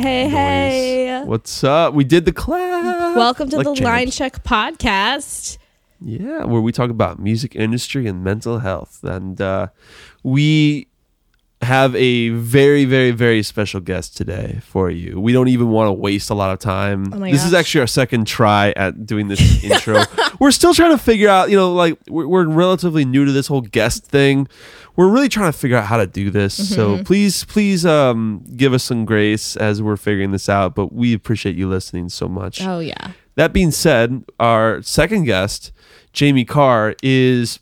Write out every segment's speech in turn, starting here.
Hey, hey, hey. What's up? We did the clap. Welcome to Like the. Line Check podcast. Yeah, where we talk about music industry and mental health. And uh, we have a very, very, very special guest today for you. We don't even want to waste a lot of time. Oh this is actually our second try at doing this intro. We're still trying to figure out, you know, like we're, we're relatively new to this whole guest thing. We're really trying to figure out how to do this. Mm-hmm. So please, please um, give us some grace as we're figuring this out. But we appreciate you listening so much. Oh, yeah. That being said, our second guest, Jaime Carr, is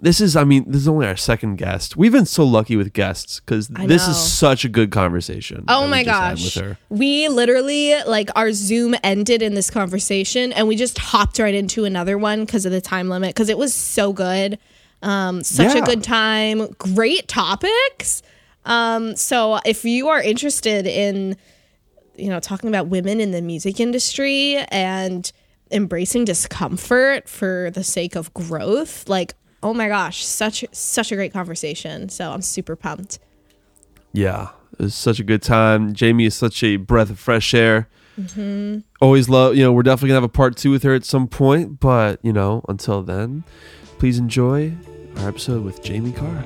this is I mean this is only our second guest. We've been so lucky with guests because I this know. is such a good conversation. that Oh we my just had gosh. with her. We literally, like, our Zoom ended in this conversation and we just hopped right into another one because of the time limit because it was so good. Um, such Yeah. a good time. Great topics. Um, so if you are interested in, you know, talking about women in the music industry and embracing discomfort for the sake of growth, like, oh my gosh, such such a great conversation. So I'm super pumped. Yeah, it was such a good time. Jaime is such a breath of fresh air. Mm-hmm. Always love. You know, we're definitely gonna have a part two with her at some point. But you know, until then, please enjoy our episode with Jaime Carr.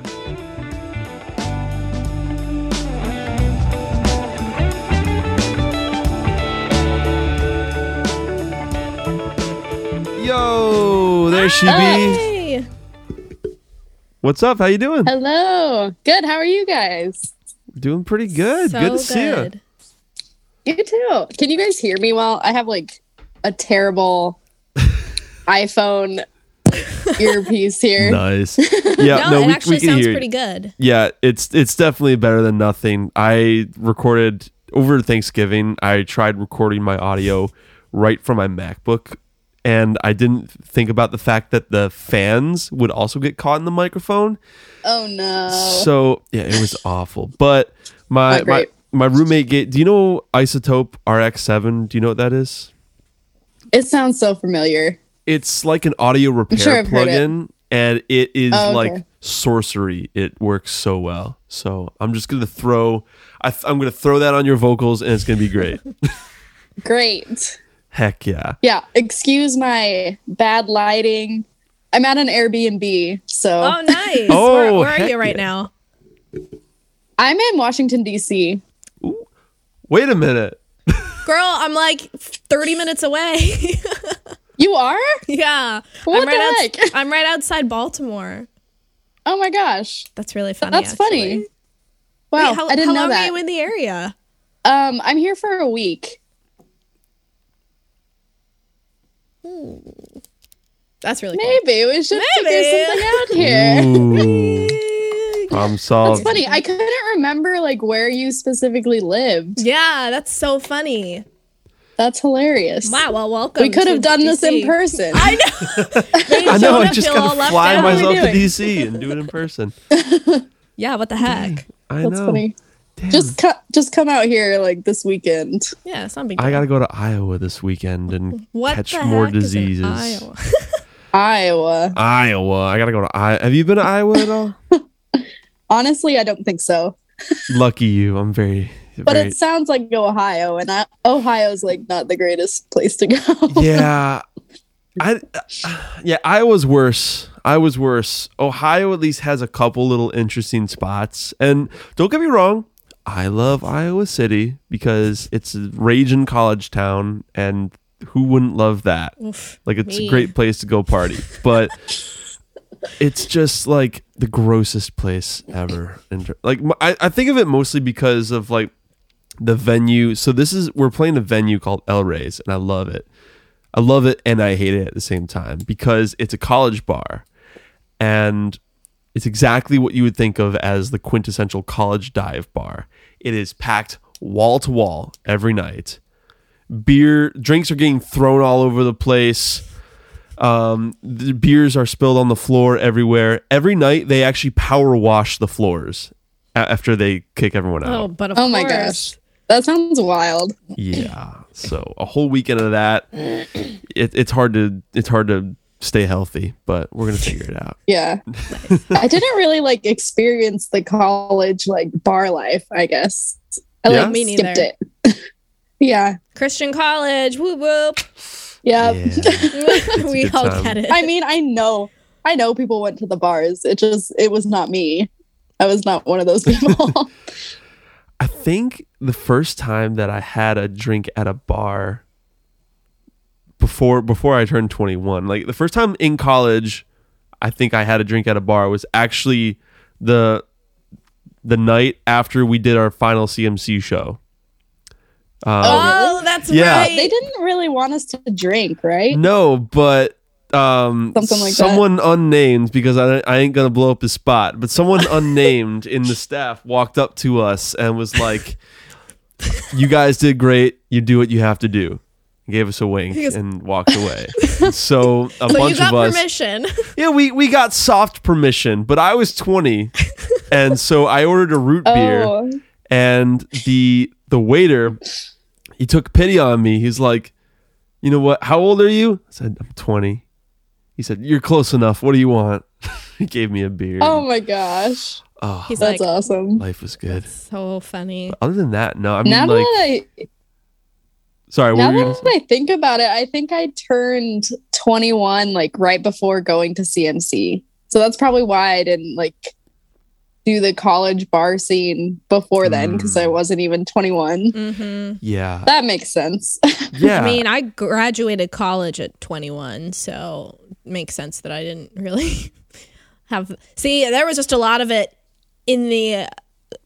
Yo, there she be. Hey. What's up? How you doing? Hello. Good. How are you guys? Doing pretty good. So good to see you. You too. Can you guys hear me well? I have like a terrible iPhone earpiece here. Nice. Yeah, No, no, it we, actually we can sounds hear. you. pretty good. Yeah, it's it's definitely better than nothing. I recorded over Thanksgiving. I tried recording my audio right from my MacBook, and I didn't think about the fact that the fans would also get caught in the microphone. Oh no. So yeah, it was awful. But my my my roommate get. Do you know iZotope RX7? Do you know what that is? it sounds so familiar. It's like an audio repair sure heard it. plugin, and it is Oh, okay. like sorcery. It works so well. So I'm just gonna throw. I th- I'm gonna throw that on your vocals, and it's gonna be great. Great. Heck yeah! Yeah. Excuse my bad lighting. I'm at an Airbnb, so Oh, nice. Oh, where, where are you right yeah. now? I'm in Washington D.C. Wait a minute. Girl, I'm like 30 minutes away. You are? yeah. What I'm right the heck? I'm right outside Baltimore. Oh my gosh. That's really funny. That's actually. funny. Wow. Wait, how, I didn't how know long that. are you in the area? um, I'm here for a week. That's really cool. Maybe we should Maybe. figure something out here. Ooh, problem That's solved. funny. I couldn't remember like where you specifically lived. Yeah, that's so funny. That's hilarious. Wow, well, welcome. We could have done this in person. I know. I know. I just feel all gotta fly out. What are myself to? DC and do it in person. Yeah, what the heck? I That's know. funny. Damn. Just co- just come out here like this weekend. Yeah, it's not big deal. I gotta go to Iowa this weekend and what catch more heck is in diseases. Iowa? Iowa. Iowa. I gotta go to Iowa. Have you been to Iowa at all? Honestly, I don't think so. Lucky you. I'm very. But very it sounds like Ohio, and I, Ohio's like not the greatest place to go. yeah. I yeah, Iowa's worse. I was worse. Ohio at least has a couple little interesting spots. And don't get me wrong, I love Iowa City because it's a raging college town and who wouldn't love that? Oof, Like it's me. a great place to go party. But it's just like the grossest place ever. And like I, I think of it mostly because of like the venue. So this is we're playing a venue called El Reyes, and I love it. I love it and I hate it at the same time because it's a college bar, and it's exactly what you would think of as the quintessential college dive bar. It is packed wall to wall every night. Beer drinks are getting thrown all over the place. Um, the beers are spilled on the floor everywhere. Every night they actually power wash the floors a- after they kick everyone out. Oh, but of oh my gosh, that sounds wild. Yeah. So a whole weekend of that, it, it's hard to it's hard to stay healthy, but we're gonna figure it out. Yeah, I didn't really like experience the college like bar life. I guess I Yeah? like Me neither. skipped it. yeah. Christian college, whoop whoop. Yeah. Yeah. we good all time. get it. I mean, I know, I know people went to the bars. It just, it was not me. I was not one of those people. I think the first time that I had a drink at a bar before before I turned 21, like the first time in college, I think I had a drink at a bar was actually the the night after we did our final CMC show. Um, oh, that's Yeah. right. they didn't really want us to drink, right? No, but um, Something like that. someone unnamed because I, I ain't gonna blow up his spot, but someone unnamed in the staff walked up to us and was like, "You guys did great. You do what you have to do." Gave us a wink goes- and walked away. so a so bunch you got of us, permission. yeah, we we got soft permission, but I was twenty, and so I ordered a root oh. beer Oh, and the the waiter he took pity on me he's like you know what how old are you i said i'm 20 he said you're close enough what do you want he gave me a beer oh my gosh. oh He's That's like, awesome. life was good so funny. other than that no i mean Now like that I sorry what now were you that say I think about it, I think I turned 21 like right before going to CMC. So that's probably why I didn't like do the college bar scene before then because I Mm. wasn't even 21. hmm yeah That makes sense. yeah I mean, I graduated college at 21, so it makes sense that I didn't really have. See, there was just a lot of it in the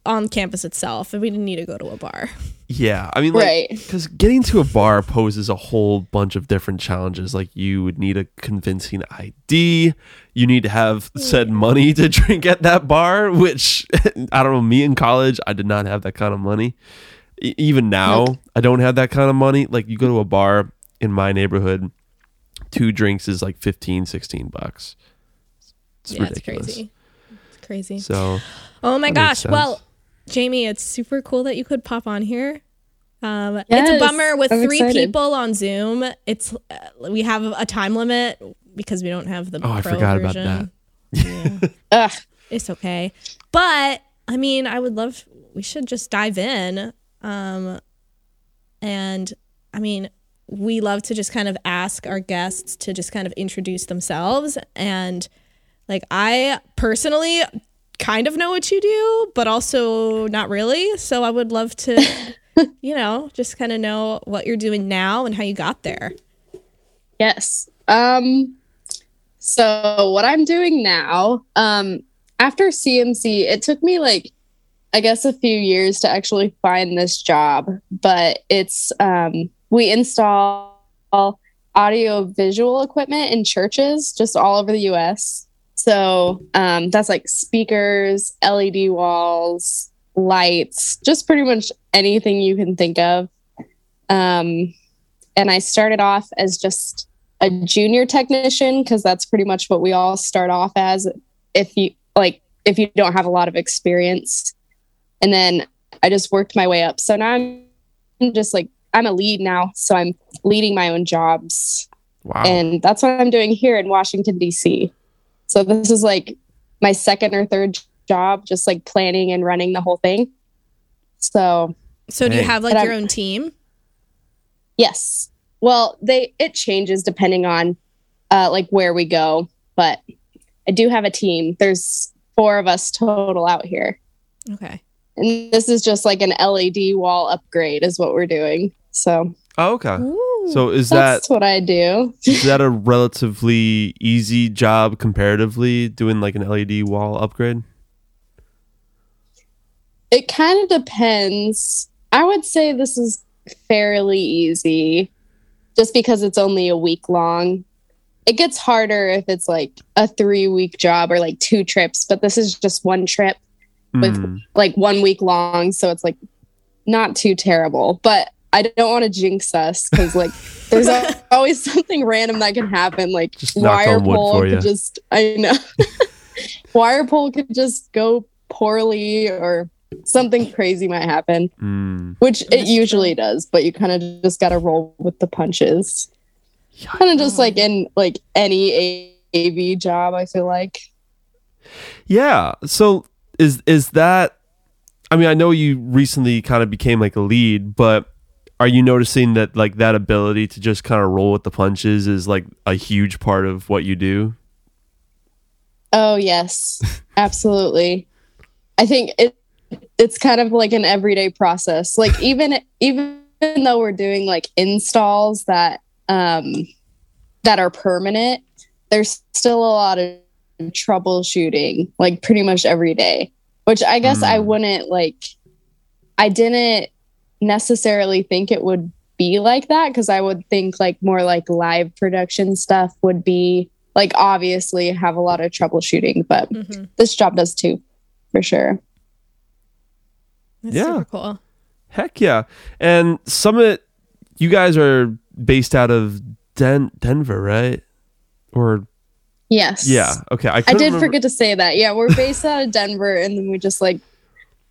on campus itself, and we didn't need to go to a bar. Yeah i mean like right. because getting to a bar poses a whole bunch of different challenges like you would need a convincing id you need to have said mm. money to drink at that bar which i don't know me in college i did not have that kind of money E- even now i don't have that kind of money like you go to a bar in my neighborhood two drinks is like 15 16 bucks it's yeah, ridiculous it's crazy. It's crazy. so Oh my gosh. Well, Jaime, it's super cool that you could pop on here. Um, it's a bummer with I'm three excited. people on Zoom. It's uh, we have a time limit because we don't have the Oh, I pro forgot about version. Yeah, Ugh. it's okay. But I mean, I would love. We should just dive in. Um, and I mean, we love to just kind of ask our guests to just kind of introduce themselves and like I personally kind of know what you do, but also not really. So I would love to, you know, just kind of know what you're doing now and how you got there. Yes. Um so what I'm doing now, um after CMC, it took me like I guess a few years to actually find this job, but it's um we install audio visual equipment in churches just all over the US. So um that's like speakers, LED walls, lights, just pretty much anything you can think of. Um and I started off as just a junior technician because that's pretty much what we all start off as if you like if you don't have a lot of experience. And then i just worked my way up. So now i'm just like i'm a lead now. So i'm leading my own jobs. Wow. And that's what i'm doing here in washington d.c so this is like my second or third job just like planning and running the whole thing so So do you have like your I'm- own team? Yes. Well, they it changes depending on uh like where we go, but I do have a team. There's four of us total out here. Okay. And this is just like an LED wall upgrade is what we're doing. So oh, okay Ooh. So is that that's what I do. is that a relatively easy job comparatively doing like an led wall upgrade It kind of depends. I would say this is fairly easy just because it's only a week long. It gets harder if it's like a 3 week job or like two trips, but this is just one trip. with Mm. like one week long so it's like not too terrible but i don't want to jinx us because like there's al- always something random that can happen like Just wire on wood pull could ya. just i know wire pull could just go poorly or something crazy might happen Mm. which it That's usually does but you kind of just got to roll with the punches kind of just like in like any A- av job i feel like Yeah. So is is that I mean, I know you recently kind of became like a lead, but are you noticing that like that ability to just kind of roll with the punches is like a huge part of what you do? Oh yes, absolutely. I think it it's kind of like an everyday process. Like even even though we're doing like installs that um that are permanent, there's still a lot of troubleshooting like pretty much every day, which I guess I Mm. wouldn't like I didn't necessarily think it would be like that because I would think like more like live production stuff would be like obviously have a lot of troubleshooting, but Mhm. this job does too, for sure. That's Yeah. super cool. Heck yeah. And Summit, you guys are based out of Den- Denver, right? Or Yes. yeah, okay. I, I did remember- forget to say that. Yeah, we're based out of Denver and then we just like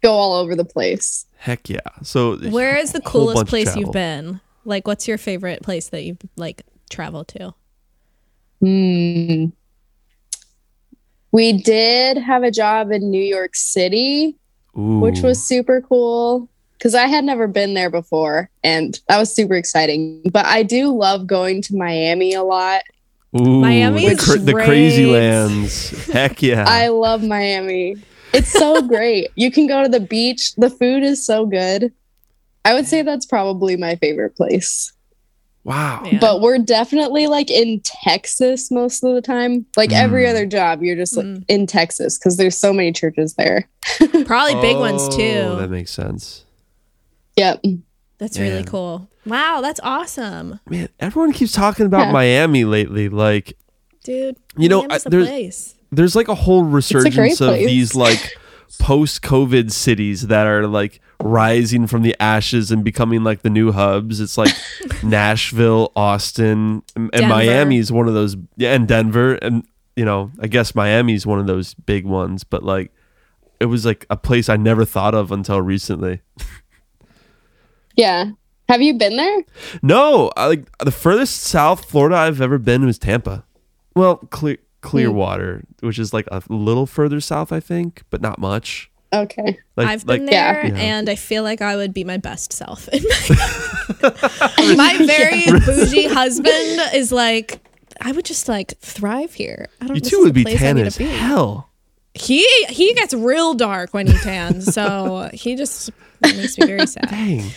go all over the place. Heck yeah. So Where is the coolest place you've been? Like, what's your favorite place that you've like traveled to? Hmm. We did have a job in New York City, which was super cool because I had never been there before and that was super exciting. But I do love going to Miami a lot. Ooh, Miami the, cra- the crazy lands. Heck yeah. I love Miami. It's so great. You can go to the beach. The food is so good. I would say that's probably my favorite place. wow. Man. But we're definitely like in Texas most of the time. Like every Mm. other job, you're just like Mm. in Texas because there's so many churches there. Probably big ones Oh, too. That makes sense. Yep. That's really cool. Wow, that's awesome, Man, everyone keeps talking about Yeah. Miami lately. Like, dude. You know, Miami's I- a there's- place. There's like a whole resurgence great of these like post-COVID cities that are like rising from the ashes and becoming like the new hubs. It's like Nashville, Austin, and, Denver. Miami's one of those. Yeah, and Denver, and you know, I guess Miami's one of those big ones. But like, it was like a place I never thought of until recently. Yeah. Have you been there? No, I, like the furthest south Florida I've ever been was Tampa. Well, clear Clearwater, which is like a little further south, I think, but not much. Okay. Like, I've been like there, Yeah. and I feel like I would be my best self. in my my very bougie husband is like, I would just like thrive here. I don't. you this two would be place tan as be. hell. He he gets real dark when he tans, so he just makes me very sad. Dang,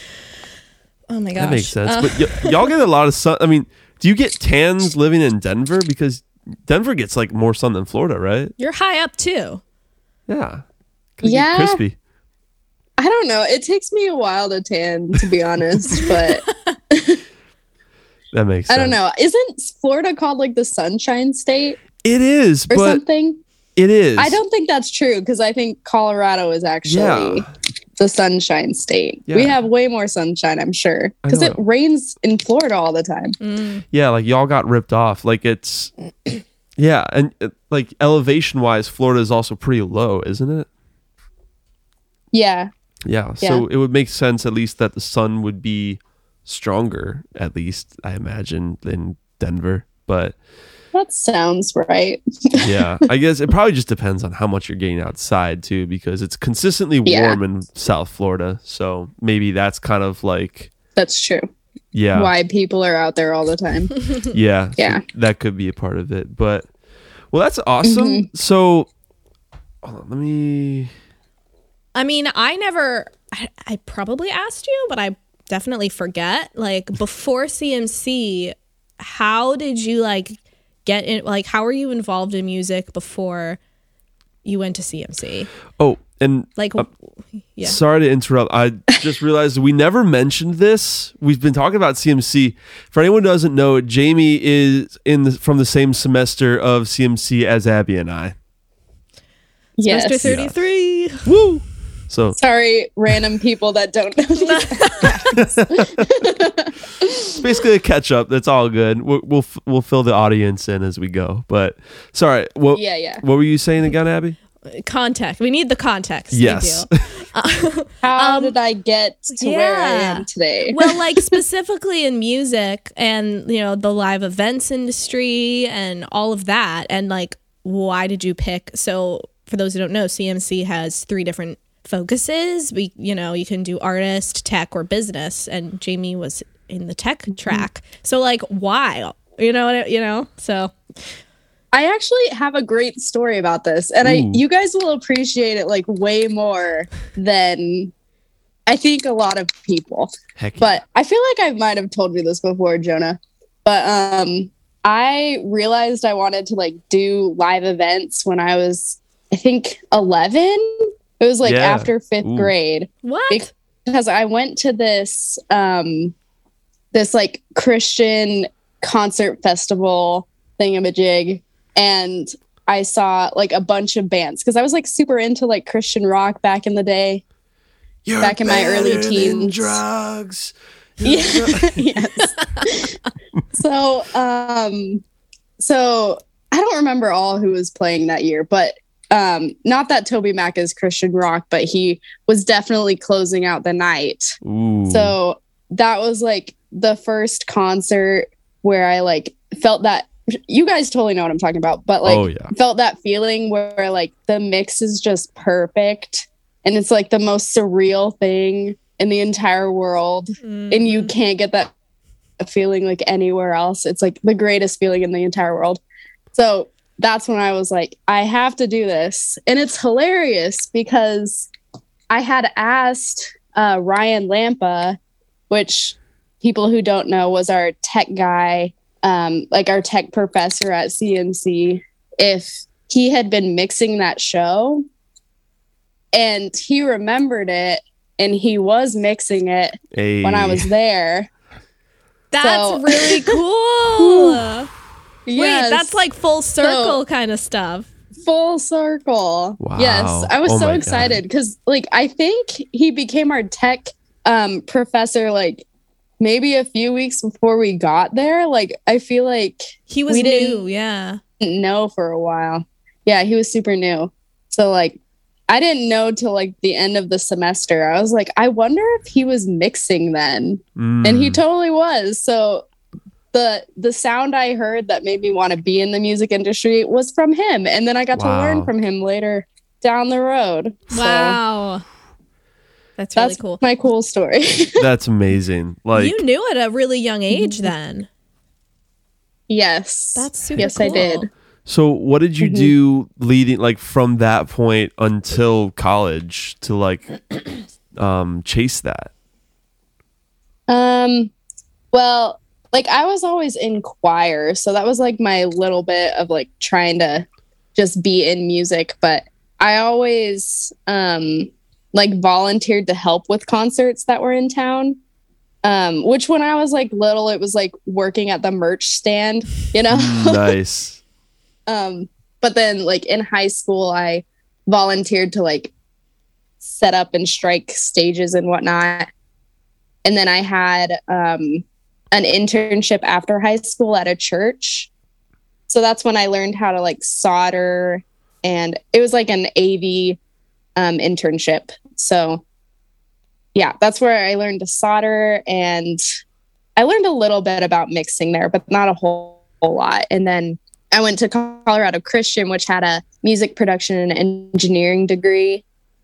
Oh my gosh, that makes sense. Uh, but y- y'all get a lot of sun. I mean, do you get tans living in Denver? Because Denver gets like more sun than Florida, right? you're high up too. Yeah. Gotta Yeah. crispy. I don't know. It takes me a while to tan, to be honest, but That makes. I don't know. Isn't Florida called like the Sunshine State It is, or but something? it is. I don't think that's true because I think Colorado is actually Yeah. The Sunshine State. Yeah. We have way more sunshine, I'm sure, because it rains in Florida all the time. Mm. Yeah, like y'all got ripped off. Like it's, yeah, and uh, like elevation wise, Florida is also pretty low, isn't it? Yeah. Yeah, so it would make sense at least that the sun would be stronger, at least I imagine, than Denver. But That sounds right. yeah, I guess it probably just depends on how much you're getting outside too, because it's consistently Yeah. warm in South Florida. So maybe that's kind of like, That's true. yeah, Why people are out there all the time. yeah, so Yeah. that could be a part of it. But well, that's awesome. Mm-hmm. So hold on, let me. I mean, I never. I, I probably asked you, but I definitely forget. Like before CMC, how did you like get in? Like, how were you involved in music before you went to CMC? Oh, and Like, uh, yeah. Sorry to interrupt. I just realized we never mentioned this. We've been talking about CMC. For anyone who doesn't know, Jaime is in the, from the same semester of CMC as Abby and I. yes. Semester thirty three. Woo! So Sorry, random people that don't know. these. it's basically a catch up. That's all good. We'll, we'll we'll fill the audience in as we go. But sorry, what yeah, yeah. what were you saying again, Abby? Context. We need the context. We Yes. do. How Um, did I get to where I am today? well, like specifically in music and you know the live events industry and all of that, and like why did you pick? So for those who don't know, CMC has three different focuses. We, you know, you can do artist, tech, or business, and Jamie was in the tech track. So like, why? You know, you know. So I actually have a great story about this, and I you guys will appreciate it like way more than I think a lot of people. Heck yeah. But I feel like I might have told you this before, Jonah. But um I realized I wanted to like do live events when I was I think 11. It was like Yeah. after 5th Ooh. grade what? Because I went to this um this like Christian concert festival thingamajig and I saw like a bunch of bands because I was like super into like Christian rock back in the day. You're back in my early better than teens. Drugs. Yeah. yes. so um so I don't remember all who was playing that year, but um not that TobyMac is Christian rock, but he was definitely closing out the night. Ooh. So that was like the first concert where I like felt that you guys totally know what I'm talking about, but like oh yeah. felt that feeling where like the mix is just perfect and it's like the most surreal thing in the entire world and you Mhm. can't get that feeling like anywhere else. It's like the greatest feeling in the entire world. So that's when I was like, I have to do this. And it's hilarious because I had asked uh, Ryan Lampa, which people who don't know was our tech guy, um, like our tech professor at CMC, if he had been mixing that show. And he remembered it and he was mixing it Hey. when I was there. That's So- really cool. Yes. Wait, that's like full circle kind of stuff. full circle. Wow. Yes, I was Oh so excited because, like, I think he became our tech um, professor like maybe a few weeks before we got there. Like, I feel like He was We new, didn't- yeah. didn't for a while. Yeah, he was super new. So like I didn't know till like the end of the semester. I was like, I wonder if he was mixing then. And he Mm. totally was. So the the sound I heard that made me want to be in the music industry was from him. And then I got to learn from him later down the road. So Wow. That's really that's cool. my cool story. That's amazing. Like you knew at a really young age then. yes. That's super Yes, I did. So what did you Mhm. do leading like from that point until college to like um chase that? Um, well, like I was always in choir, so that was like my little bit of like trying to just be in music, but I always um like volunteered to help with concerts that were in town. Um, which when I was like little, it was like working at the merch stand, you know. nice. um but then like in high school i volunteered to like set up and strike stages and whatnot and then i had um an internship after high school at a church so that's when i learned how to like solder and it was like an av um, internship so yeah that's where i learned to solder and i learned a little bit about mixing there but not a whole, whole lot and then I went to Colorado Christian, which had a music production and engineering degree.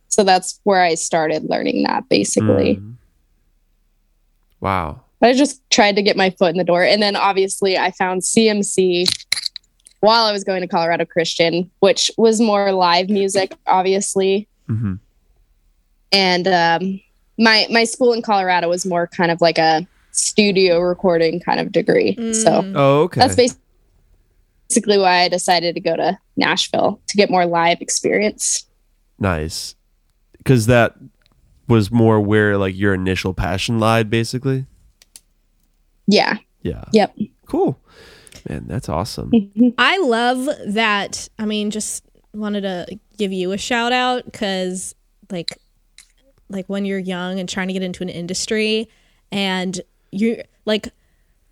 So that's where I started learning that basically. Mm. Wow. But I just tried to get my foot in the door. And then obviously I found CMC while I was going to Colorado Christian, which was more live music, obviously. hmm And um, my my school in Colorado was more kind of like a studio recording kind of degree. So Mm. Oh, okay. that's basically why I decided to go to Nashville to get more live experience. nice. Cuz that was more where like your initial passion lied basically. Yeah. Yeah. Yep. Cool. Man, that's awesome. I love that. I mean, just wanted to give you a shout out because, like, like when you're young and trying to get into an industry, and you like,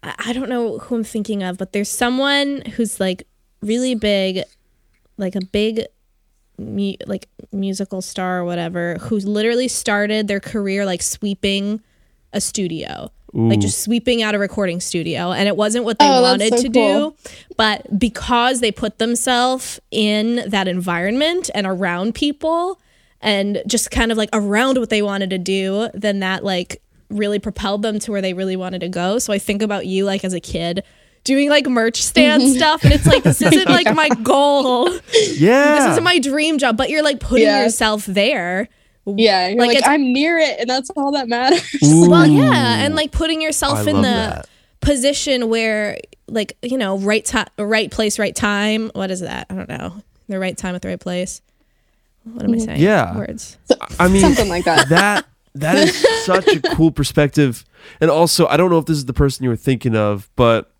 I I don't know who I'm thinking of, but there's someone who's like really big, like a big, mu- like musical star or whatever, who literally started their career like sweeping a studio like just sweeping out a recording studio and it wasn't what they Oh, that's wanted so to cool. do but because they put themselves in that environment and around people and just kind of like around what they wanted to do, then that like really propelled them to where they really wanted to go. So I think about you like as a kid doing like merch stand stuff and it's like this isn't like my goal. Yeah. This isn't my dream job, but you're like putting Yeah. yourself there. Yeah, you're Like, like, I'm near it, and that's all that matters. Well, yeah, and like putting yourself I in the that. position where like, you know, right time right place, right time. What is that? I don't know. The right time at the right place. What am I mm-hmm. saying? Yeah. Words. I mean, Something like that. that that is such a cool perspective. And also, I don't know if this is the person you were thinking of, but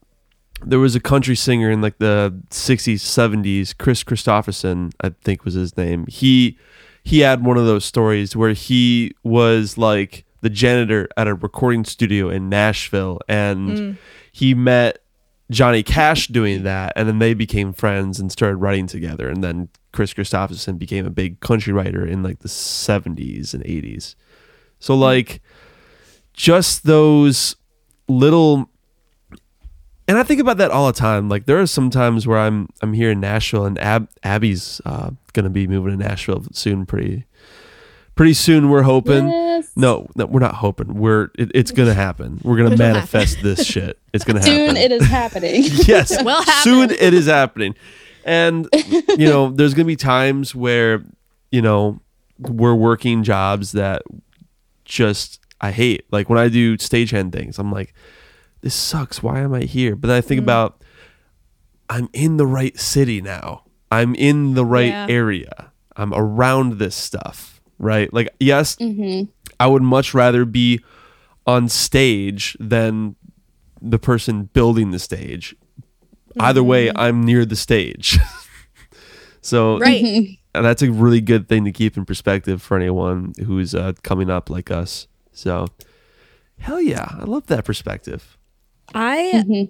there was a country singer in like the 60s, 70s, Kris Kristofferson, I think was his name. He he had one of those stories where he was like the janitor at a recording studio in Nashville and mm. he met Johnny Cash doing that, and then they became friends and started writing together. And then Kris Kristofferson became a big country writer in like the 70s and 80s. So, like, just those little. And I think about that all the time. Like, there are some times where I'm I'm here in Nashville, and Ab- Abby's uh, gonna be moving to Nashville soon. Pretty, pretty soon. We're hoping. Yes. No, no, we're not hoping. We're it, it's gonna happen. We're gonna It'll manifest this shit. It's gonna happen. Soon it is happening. yes, will happen. soon it is happening. And you know, there's gonna be times where you know we're working jobs that just I hate. Like when I do stagehand things, I'm like, this sucks. Why am I here? But then I think about I'm in the right city now. I'm in the right Yeah. area. I'm around this stuff, right? Like yes, hmm I would much rather be on stage than the person building the stage. Either way, I'm near the stage. so Right. that's a really good thing to keep in perspective for anyone who's uh, coming up like us. So hell yeah, I love that perspective. I hmm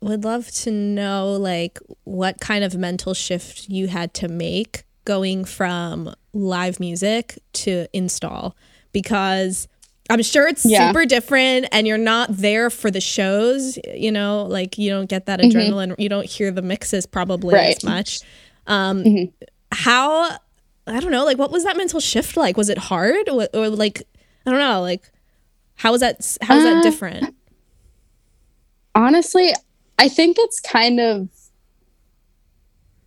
would love to know like what kind of mental shift you had to make going from live music to install because I'm sure it's Yeah. super different and you're not there for the shows, you know, like you don't get that Mhm. adrenaline, you don't hear the mixes probably Right. as much. Um Mhm. how I don't know, like what was that mental shift like? Was it hard or, or like I don't know, like how was that how was that Uh, different? Honestly, I think it's kind of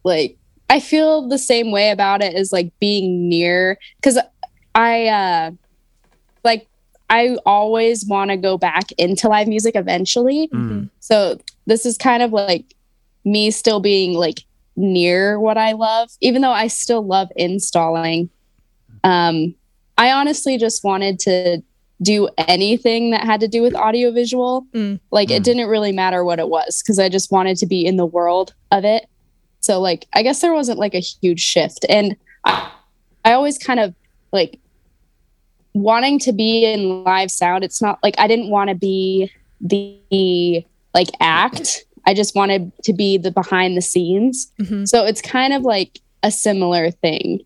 like I feel the same way about it as like being near because I uh like I always want to go back into live music eventually. Mm. So this is kind of like me still being like near what I love, even though I still love installing. Um, I honestly just wanted to do anything that had to do with audiovisual. Mm. Like Mm. it didn't really matter what it was because I just wanted to be in the world of it. So like I guess there wasn't like a huge shift. And I, I always kind of like wanting to be in live sound. It's not like I didn't want to be the like act. I just wanted to be the behind the scenes. Mhm. So it's kind of like a similar thing,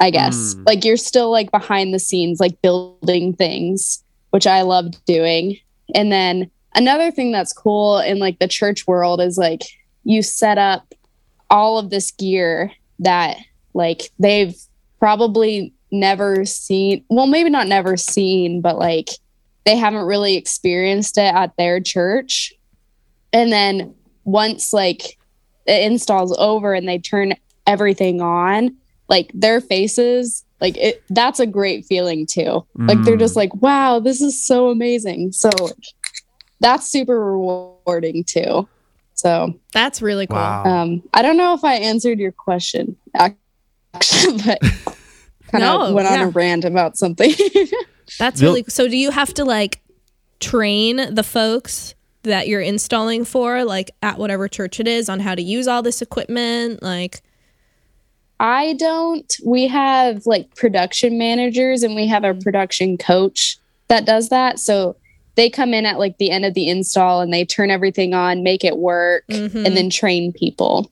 I guess. Mm. Like you're still like behind the scenes, like building things, which I loved doing. And then another thing that's cool in like the church world is like you set up all of this gear that like they've probably never seen. Well, maybe not never seen, but like they haven't really experienced it at their church. And then once like the install's over and they turn everything on, like their faces, like it that's a great feeling too. Like they're Mm. just like, wow, this is so amazing. So that's super rewarding too. So That's really cool. Wow. um I don't know if I answered your question actually, but kind of No, went on a rant about something. That's They'll- really so. Do you have to like train the folks that you're installing for, like at whatever church it is, on how to use all this equipment? Like, I don't. We have like production managers and we have a production coach that does that. So they come in at like the end of the install and they turn everything on, make it work, mhm. and then train people.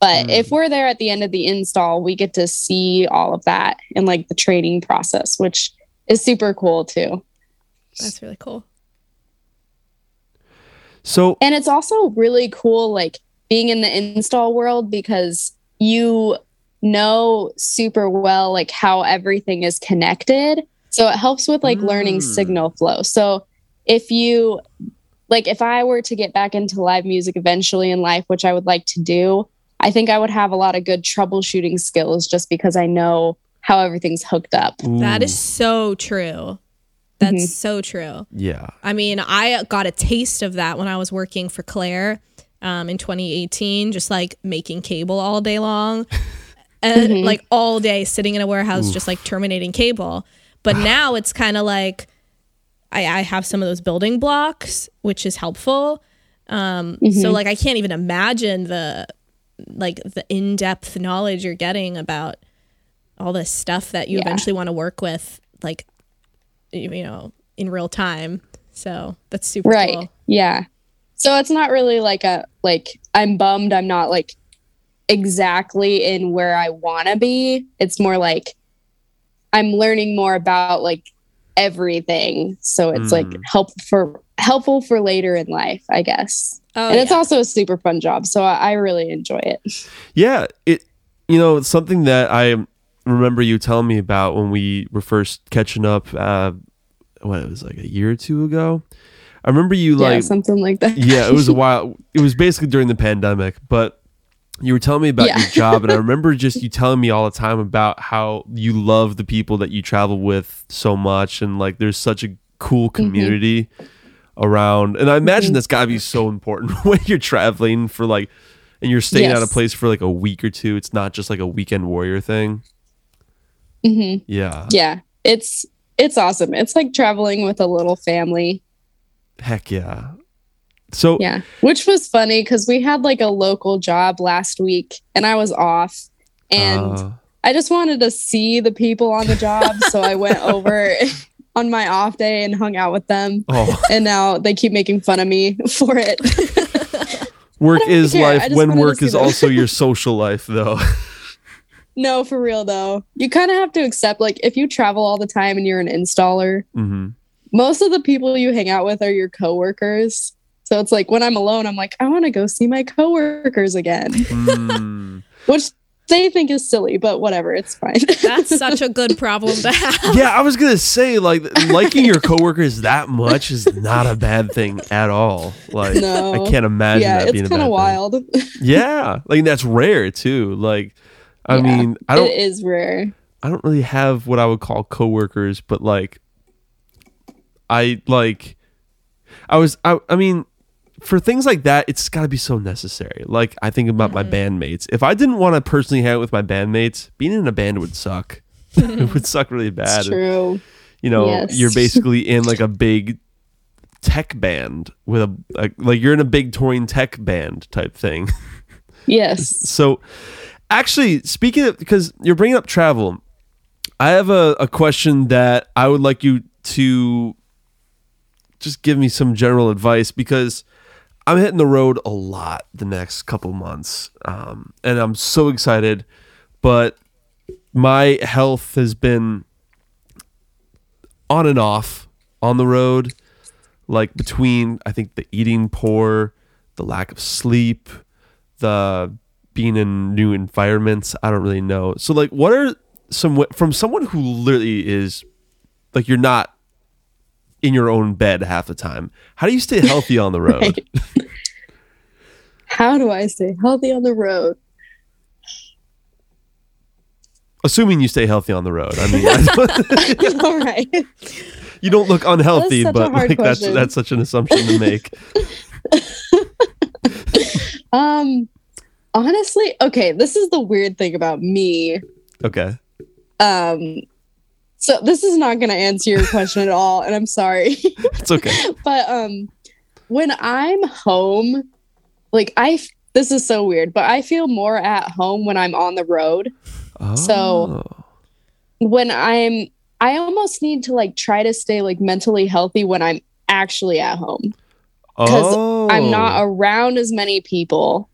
But Mm. if we're there at the end of the install, we get to see all of that and like the training process, which is super cool too. that's really cool. So And it's also really cool, like being in the install world because you know super well like how everything is connected. So it helps with like learning Mm. signal flow. So if you like if I were to get back into live music eventually in life, which I would like to do, I think I would have a lot of good troubleshooting skills just because I know how everything's hooked up. That Ooh, is so true. That's Mhm. so true. yeah. I mean, I got a taste of that when I was working for Clair um, in 2018, just like making cable all day long, and Mhm. like all day sitting in a warehouse, just like terminating cable. But now it's kind of like I, I have some of those building blocks, which is helpful. Um, So Mhm. like I can't even imagine the like the in depth knowledge you're getting about all this stuff that you Yeah. eventually want to work with, like you you know, in real time. So that's super right cool. yeah so it's not really like a like i'm bummed i'm not like exactly in where i want to be it's more like i'm learning more about like everything so it's like Mm. help for helpful for later in life i guess Oh, and it's yeah. also a super fun job so I, I really enjoy it Yeah, it you know, it's something that I remember you telling me about when we were first catching up uh what it was like a year or two ago. I remember you yeah like something like that yeah, it was a while. It was basically during the pandemic, but you were telling me about Yeah. your job, and I remember just you telling me all the time about how you love the people that you travel with so much, and like there's such a cool Mm-hmm. community around. And I imagine Mhm. that's got to be so important when you're traveling for like, and you're staying at a Yes. place for like a week or two. It's not just like a weekend warrior thing. hmm Yeah, yeah it's it's awesome it's like traveling with a little family heck yeah. So Yeah, which was funny because we had like a local job last week and I was off and uh, I just wanted to see the people on the job. so I went over on my off day and hung out with them. oh, And now they keep making fun of me for it. work is care. Life when work is them. also your social life, though. no, for real though. You kind of have to accept like if you travel all the time and you're an installer, hmm most of the people you hang out with are your coworkers. So it's like when I'm alone, I'm like, I want to go see my coworkers again, Mm. which they think is silly, but whatever, it's fine. That's such a good problem to have. yeah, I was gonna say like liking your coworkers that much is not a bad thing at all. Like No. I can't imagine yeah, that being it's kind of wild. thing. Yeah, like that's rare too. Like I Yeah, mean, I don't is rare. I don't really have what I would call coworkers, but like I like I was I I mean for things like that, it's got to be so necessary. Like I think about my mm-hmm. bandmates. If I didn't want to personally hang out with my bandmates, being in a band would suck. it would suck really bad. It's true. you know Yes. you're basically in like a big tech band with a, a like you're in a big touring tech band type thing Yes. so actually speaking of because you're bringing up travel i have a, a question that i would like you to just give me some general advice because i'm hitting the road a lot the next couple months um, and i'm so excited but my health has been on and off on the road like between i think the eating poor the lack of sleep the being in new environments i don't really know. So like what are some from someone who literally is like you're not in your own bed half the time how do you stay healthy on the road Right. How do I stay healthy on the road? assuming you stay healthy on the road i mean I All right. you don't look unhealthy but like that's that's such an assumption to make Um honestly, okay, this is the weird thing about me. okay Um so this is not going to answer your question at all and I'm sorry. it's okay but um when i'm home like i this is so weird but i feel more at home when i'm on the road So- Oh. when i'm i almost need to like try to stay like mentally healthy when i'm actually at home 'cause oh. i'm not around as many people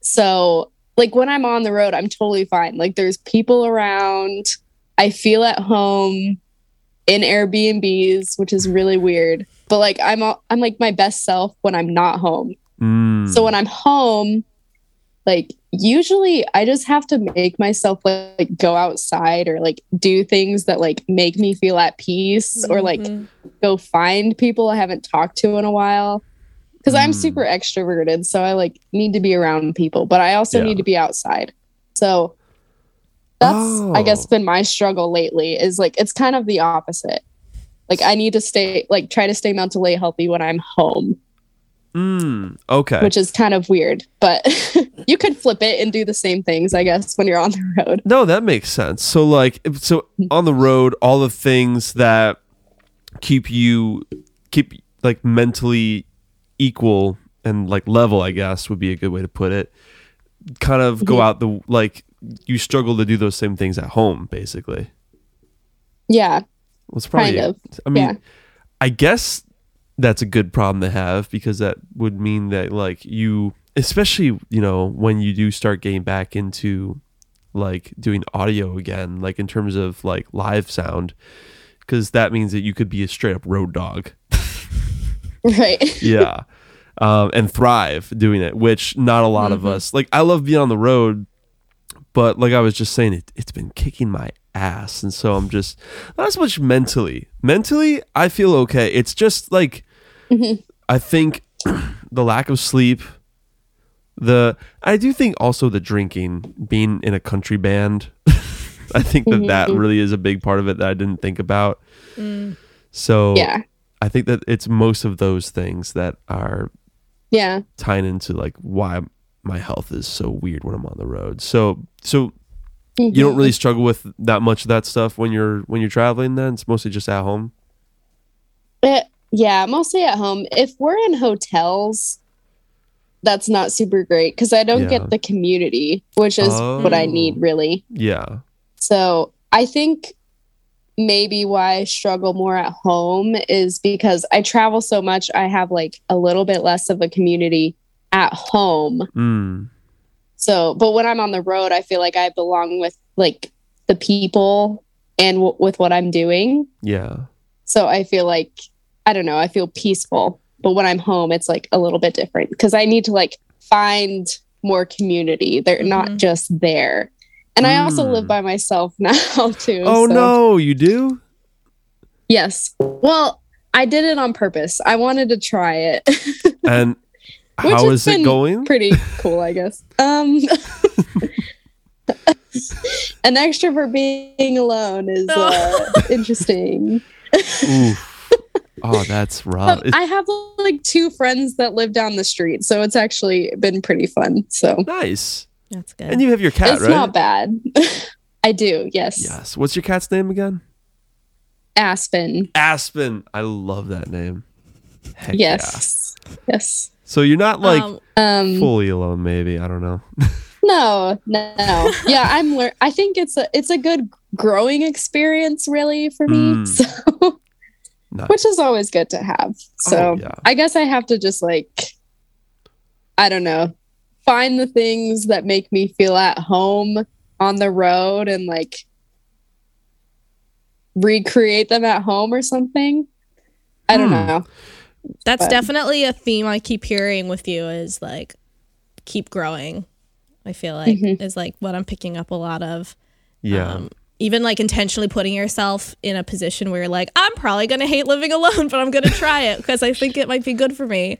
so like when i'm on the road i'm totally fine like there's people around i feel at home in airbnbs which is really weird but like i'm all, i'm like my best self when i'm not home Mm. So when I'm home, like usually I just have to make myself like go outside or like do things that like make me feel at peace or like Mhm. go find people I haven't talked to in a while. Cause I'm Mm. super extroverted. So I like need to be around people, but I also Yeah. need to be outside. So that's I guess Oh. been my struggle lately is like it's kind of the opposite. Like I need to stay like try to stay mentally healthy when I'm home, Mm, okay. which is kind of weird, but you could flip it and do the same things, I guess, when you're on the road. No, that makes sense. So like if- so on the road, all the things that keep you keep like mentally equal and like level, I guess would be a good way to put it. Kind of go Mhm. out the like you struggle to do those same things at home, basically. Yeah, Well, it's probably kind of. I mean, yeah. I guess that's a good problem to have because that would mean that like you especially, you know, when you do start getting back into like doing audio again, like in terms of like live sound because that means that you could be a straight up road dog. Right. Yeah. um, and thrive doing it, which not a lot of us like. I love being on the road, but like I was just saying, it, it's been kicking my ass. And so I'm just not as much mentally. Mentally, I feel okay. It's just like, mm-hmm. I think the lack of sleep, the, I do think also the drinking, being in a country band. I think that that mm-hmm. really is a big part of it that I didn't think about. Mm. So yeah. I think that it's most of those things that are Yeah. tying into like why my health is so weird when I'm on the road. So so you Mm-hmm. don't really struggle with that much of that stuff when you're when you're traveling then it's mostly just at home. Eh, yeah, mostly at home. If we're in hotels, that's not super great because I don't Yeah. get the community, which is what I Oh. need really. Yeah. So I think maybe why I struggle more at home is because I travel so much. I have like a little bit less of a community at home. Mm. So, but when I'm on the road, I feel like I belong with like the people and w- with what I'm doing. Yeah. So I feel like, I don't know, I feel peaceful. But when I'm home, it's like a little bit different because I need to like find more community. They're not Mhm. just there. And I also Mm. live by myself now too. Oh so- no, you do? Yes. Well, I did it on purpose. I wanted to try it. And Which how has is it going? Pretty cool, I guess. Um an extrovert being alone is uh, interesting. Oh, that's rough. But I have like two friends that live down the street, so it's actually been pretty fun. So nice. That's good. And you have your cat, it's right? not bad. I do, yes. Yes. What's your cat's name again? Aspen. Aspen. I love that name. Heck yeah. Yes. So you're not like Um, Um fully alone, maybe. I don't know. no, no, no. Yeah, I'm I think it's a it's a good growing experience really for me. Mm. So Nice. which is always good to have. So Oh, yeah. I guess I have to just like I don't know, find the things that make me feel at home on the road and like recreate them at home or something. I don't Hmm. know. That's but- definitely a theme I keep hearing with you is like keep growing. I feel like Mhm. is like what I'm picking up a lot of. Yeah. Um, even like intentionally putting yourself in a position where you're like, I'm probably gonna hate living alone, but I'm gonna try it because I think it might be good for me.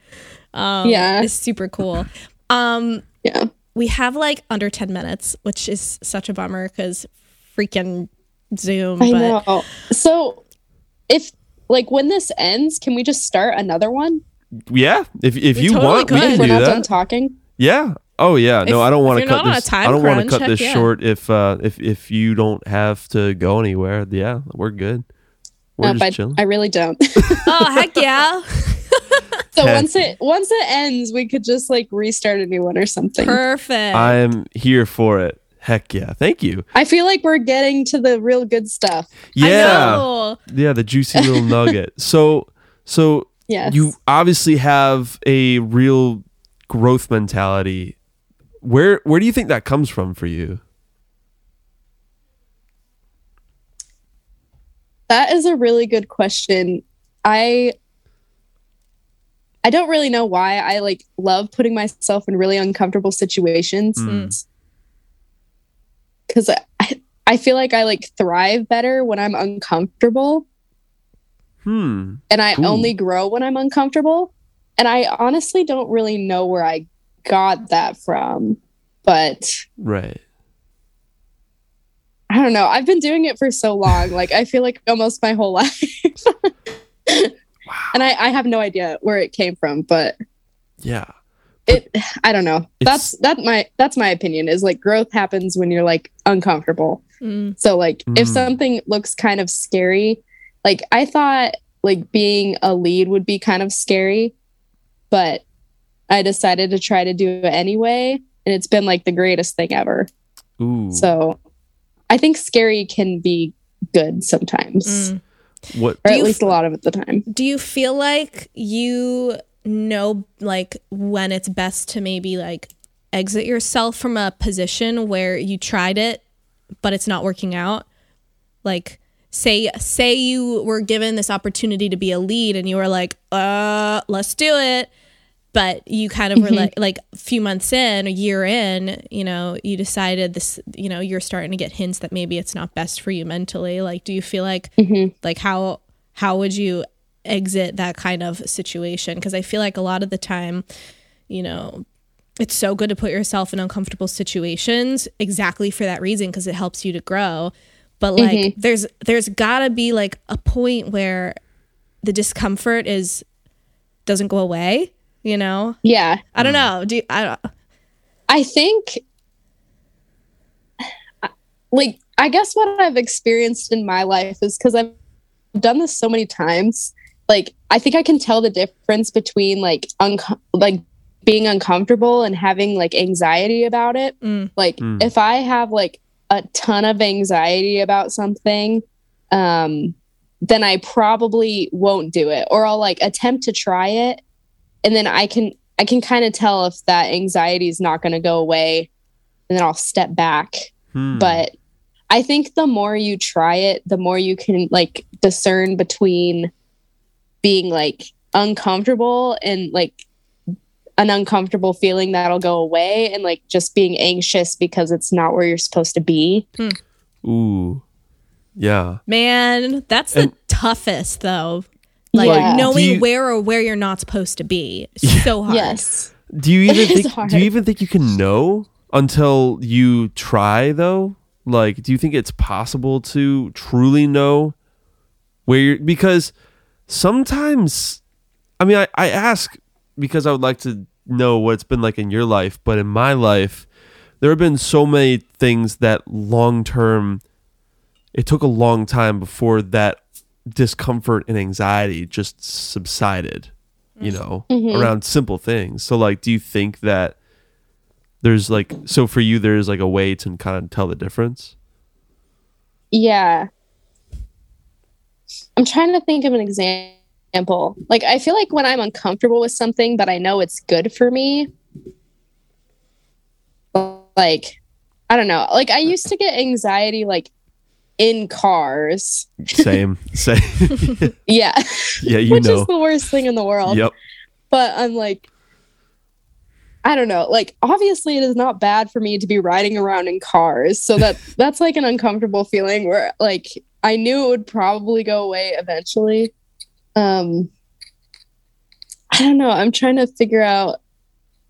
Um, Yeah. it's super cool. Um, Yeah. we have like under 10 minutes, which is such a bummer because freaking Zoom. I but know. So if like when this ends, can we just start another one? yeah. If if We you totally want, we could. can We're do not that. done talking. Yeah. Oh yeah. No, If- I don't want if to you're cut not on a this. time I don't want to crunch, cut heck this yeah. short. If uh if if you don't have to go anywhere, yeah, we're good. We're No, just chilling. I really don't. oh heck yeah, so Okay. once it once it ends, we could just like restart a new one or something. perfect. I am here for it. Heck yeah. Thank you. I feel like we're getting to the real good stuff. I Yeah. know. Yeah, the juicy little nugget. So so Yes. you obviously have a real growth mentality. Where where do you think that comes from for you? That is a really good question. I I don't really know why I like love putting myself in really uncomfortable situations Mm. Because I, I feel like I like thrive better when I'm uncomfortable Hmm. and I Cool. only grow when I'm uncomfortable. And I honestly don't really know where I got that from, but Right. I don't know. I've been doing it for so long. Like I feel like almost my whole life. And I, I have no idea where it came from, but Yeah. It I don't know. That's that my that's my opinion is like growth happens when you're like uncomfortable. Mm. So like if Mm. something looks kind of scary, like I thought like being a lead would be kind of scary, but I decided to try to do it anyway, and it's been like the greatest thing ever. Ooh. So I think scary can be good sometimes. Mm. what? Or at least a lot of it the time. Do you feel like you know like when it's best to maybe like exit yourself from a position where you tried it but it's not working out? Like say say you were given this opportunity to be a lead and you were like, "Uh, let's do it." But you kind of were like like a few months in, a year in, you know, you decided this, you know, you're starting to get hints that maybe it's not best for you mentally. Like do you feel like like how how would you exit that kind of situation because i feel like a lot of the time you know it's so good to put yourself in uncomfortable situations exactly for that reason because it helps you to grow but like mm-hmm. there's there's gotta be like a point where the discomfort is doesn't go away you know Yeah. i don't know do you, i don't I think like I guess what I've experienced in my life is because I've done this so many times. Like I think I can tell the difference between like unco- like being uncomfortable and having like anxiety about it. Mm. Like Mm. if I have like a ton of anxiety about something, um, then I probably won't do it, or I'll like attempt to try it, and then I can I can kind of tell if that anxiety is not going to go away, and then I'll step back. Hmm. But I think the more you try it, the more you can like discern between being like uncomfortable and like an uncomfortable feeling that'll go away and like just being anxious because it's not where you're supposed to be. Hmm. Ooh. Yeah. man that's the toughest though like Yeah. knowing you- where or where you're not supposed to be It's so hard Yes. Do you even think hard. do you even think you can know until you try though? Like do you think it's possible to truly know where you're because sometimes I mean I, I ask because I would like to know what it's been like in your life, but in my life there have been so many things that long term it took a long time before that discomfort and anxiety just subsided you mm-hmm. know mm-hmm. around simple things. So like do you think that there's like so for you there's like a way to kind of tell the difference? Yeah. I'm trying to think of an example. Like I feel like when I'm uncomfortable with something but I know it's good for me, like I don't know. Like I used to get anxiety like in cars. same same Yeah. yeah you Which know is the worst thing in the world. yep But I'm like I don't know. Like obviously it is not bad for me to be riding around in cars. So that that's like an uncomfortable feeling where like I knew it would probably go away eventually. Um I don't know. I'm trying to figure out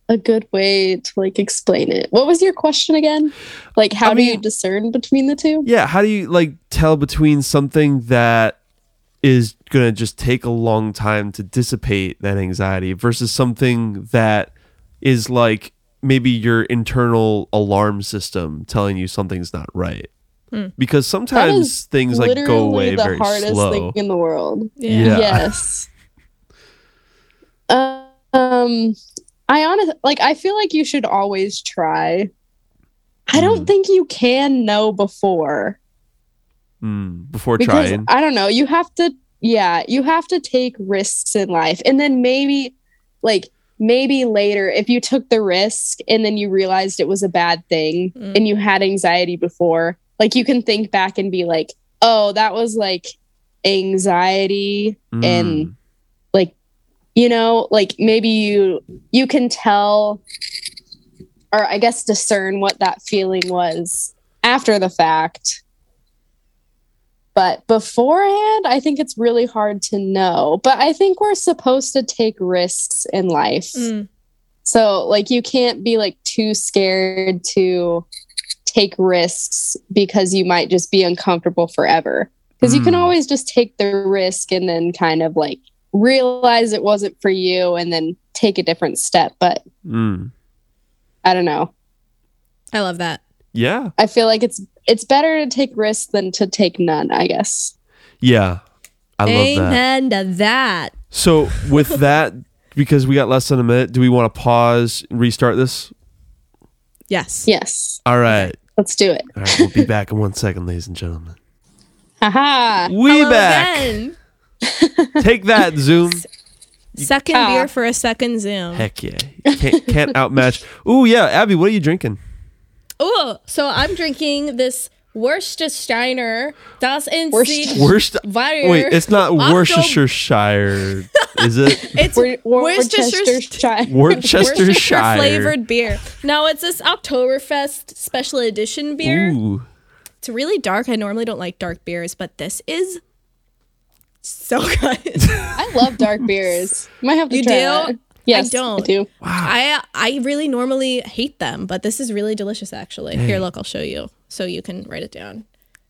a good way to like explain it. What was your question again? Like how I do you discern between the two? yeah how do you like tell between something that is gonna just take a long time to dissipate that anxiety versus something that is like maybe your internal alarm system telling you something's not right because sometimes things like go away the very hardest slow thing in the world. Yeah. Yes. um, I honestly like. I feel like you should always try. I don't Mm. think you can know before Mm, before because trying I don't know. You have to. Yeah, you have to take risks in life, and then maybe, like maybe later, if you took the risk and then you realized it was a bad thing, Mm. and you had anxiety before, like you can think back and be like, oh, that was like anxiety and Mm. like you know, like maybe you you can tell or I guess discern what that feeling was after the fact. But beforehand, I think it's really hard to know. But I think we're supposed to take risks in life. Mm. So, like, you can't be like too scared to take risks because you might just be uncomfortable forever. Because you can Mm. always just take the risk and then kind of like realize it wasn't for you and then take a different step. But Mm. I don't know. I love that. Yeah. I feel like it's it's better to take risks than to take none, I guess. Yeah. I love that. Amen to that. So with that, because we got less than a minute, do we want to pause, restart this? Yes. Yes. All right. Let's do it. All right. We'll be back in one second, ladies and gentlemen. Haha. We Hello back. again. Take that, Zoom. Second Ah. beer for a second Zoom. Heck yeah. Can't, can't outmatch. Ooh, yeah. Abby, what are you drinking? Oh, so I'm drinking this Worcestershire. Das in Worcester- Worst. Weyer. Wait, it's not Worcestershire, is it? It's Wor- Wor- Worcestershire. Worcestershire. Worcestershire. flavored beer. No, it's this Oktoberfest special edition beer. Ooh. It's really dark. I normally don't like dark beers, but this is so good. I love dark beers. Might have to You try do? that. Yes, don't. I do. Wow. I I really normally hate them, but this is really delicious actually. Here, look, I'll show you so you can write it down.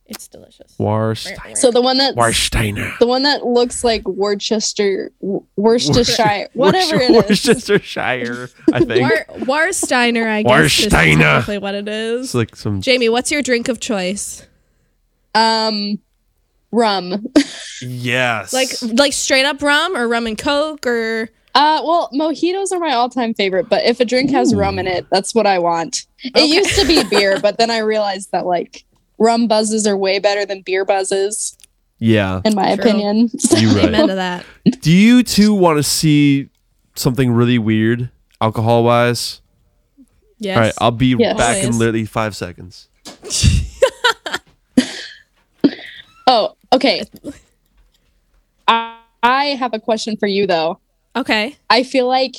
It's delicious. Warst- So the one that Warsteiner. the one that looks like Worcester, Worcestershire, whatever it is. Worcestershire, I think. War, Warsteiner, I guess. Warsteiner. technically what it is. it's like some. Jaime, what's your drink of choice? Um, rum. Yes. Like like straight up rum or rum and coke or Uh, well, mojitos are my all-time favorite, but if a drink has rum in it, that's what I want. It used to be beer, but then I realized that like rum buzzes are way better than beer buzzes, Yeah. in my True. opinion. You're amen to that. Do you two want to see something really weird, alcohol wise? Yes. All right, I'll be Yes. back in literally five seconds. oh, okay. I, I have a question for you though. Okay. I feel like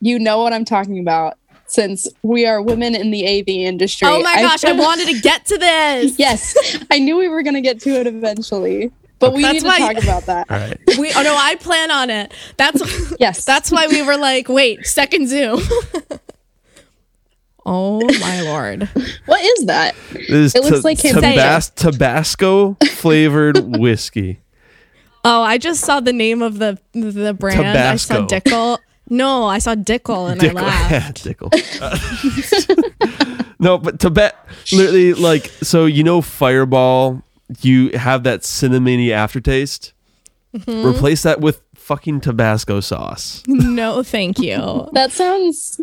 you know what I'm talking about since we are women in the AV industry. Oh my gosh, I feel- wanted to get to this. Yes, I knew we were going to get to it eventually, but we That's need to why- talk about that. All right. We oh no, I plan on it. That's Yes. that's why we were like, wait, second Zoom. oh my lord. What is that? This It looks ta- like him. Tabas- Tabasco flavored whiskey. Oh, I just saw the name of the the brand. I saw Dickel. No, I saw Dickel and I Dickle. laughed. Dickle. Uh, no, but Tibet, literally, like, so you know, Fireball, you have that cinnamony aftertaste. Mm-hmm. Replace that with fucking Tabasco sauce. No, thank you. That sounds.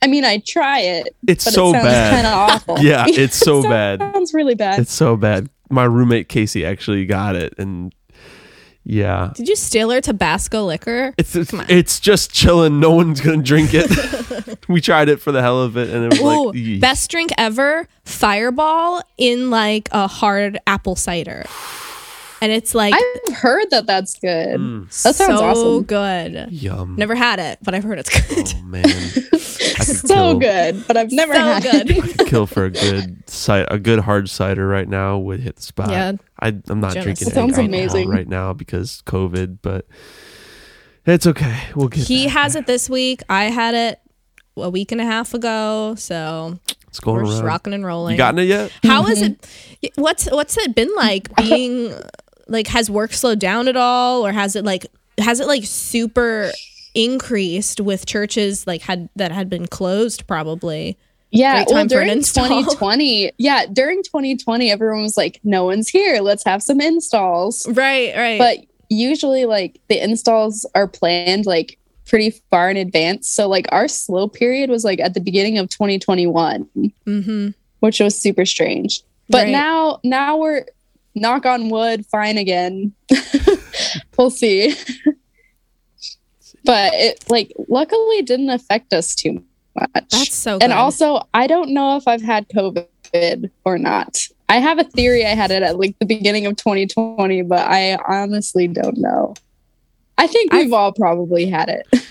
I mean, I try it. It's but so it sounds bad. Kind of awful. Yeah, it's so bad. It bad. Sounds really bad. It's so bad. My roommate Casey actually got it, and yeah, Did you steal her Tabasco liquor? it's it's, it's just chilling. No one's gonna drink it. we tried it for the hell of it, and it was Ooh, like "Eesh." best drink ever, Fireball in like a hard apple cider. And it's like I've heard that that's good. Mm. That sounds so awesome. good. Yum. Never had it, but I've heard it's good. Oh man, So kill, good, but I've never so had good. it. could kill for a good cider, a good hard cider right now would hit the spot. Yeah. I, I'm not Jonah's. drinking That any sounds amazing. right now because COVID, but it's okay. We'll get. he back. has it this week. I had it a week and a half ago. So It's going we're just rocking and rolling. You gotten it yet? How is it? What's what's it been like being like? Has work slowed down at all, or has it like has it like super increased with churches like had that had been closed? Probably. Yeah, well, during install. 2020, yeah, during 2020, everyone was like, "No one's here. Let's have some installs." Right. Right. But usually, like the installs are planned like pretty far in advance. So, like our slow period was like at the beginning of 2021, mm-hmm. which was super strange. But Right. now, now we're knock on wood, fine again. we'll see. but it like luckily didn't affect us too much. That's so. Good. And also, I don't know if I've had COVID or not. I have a theory I had it at like the beginning of 2020, but I honestly don't know. I think we've all probably had it.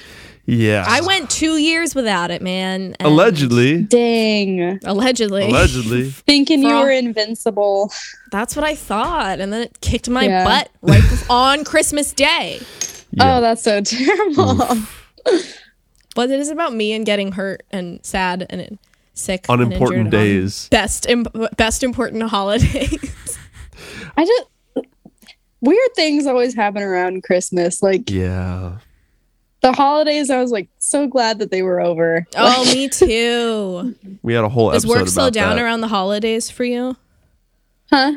Yeah. I went two years without it, man. and- allegedly. Dang. Allegedly. Allegedly. Thinking you For were invincible. That's what I thought. And then it kicked my Yeah. butt right bef- on Christmas Day. Yeah. Oh, that's so terrible. But it is about me and getting hurt and sad and sick. On and important injured on days. Best, Im- best important holidays. I just weird things always happen around Christmas. Like Yeah. The holidays, I was like so glad that they were over. oh, me too. We had a whole episode. Does work slow down that. around the holidays for you? Huh?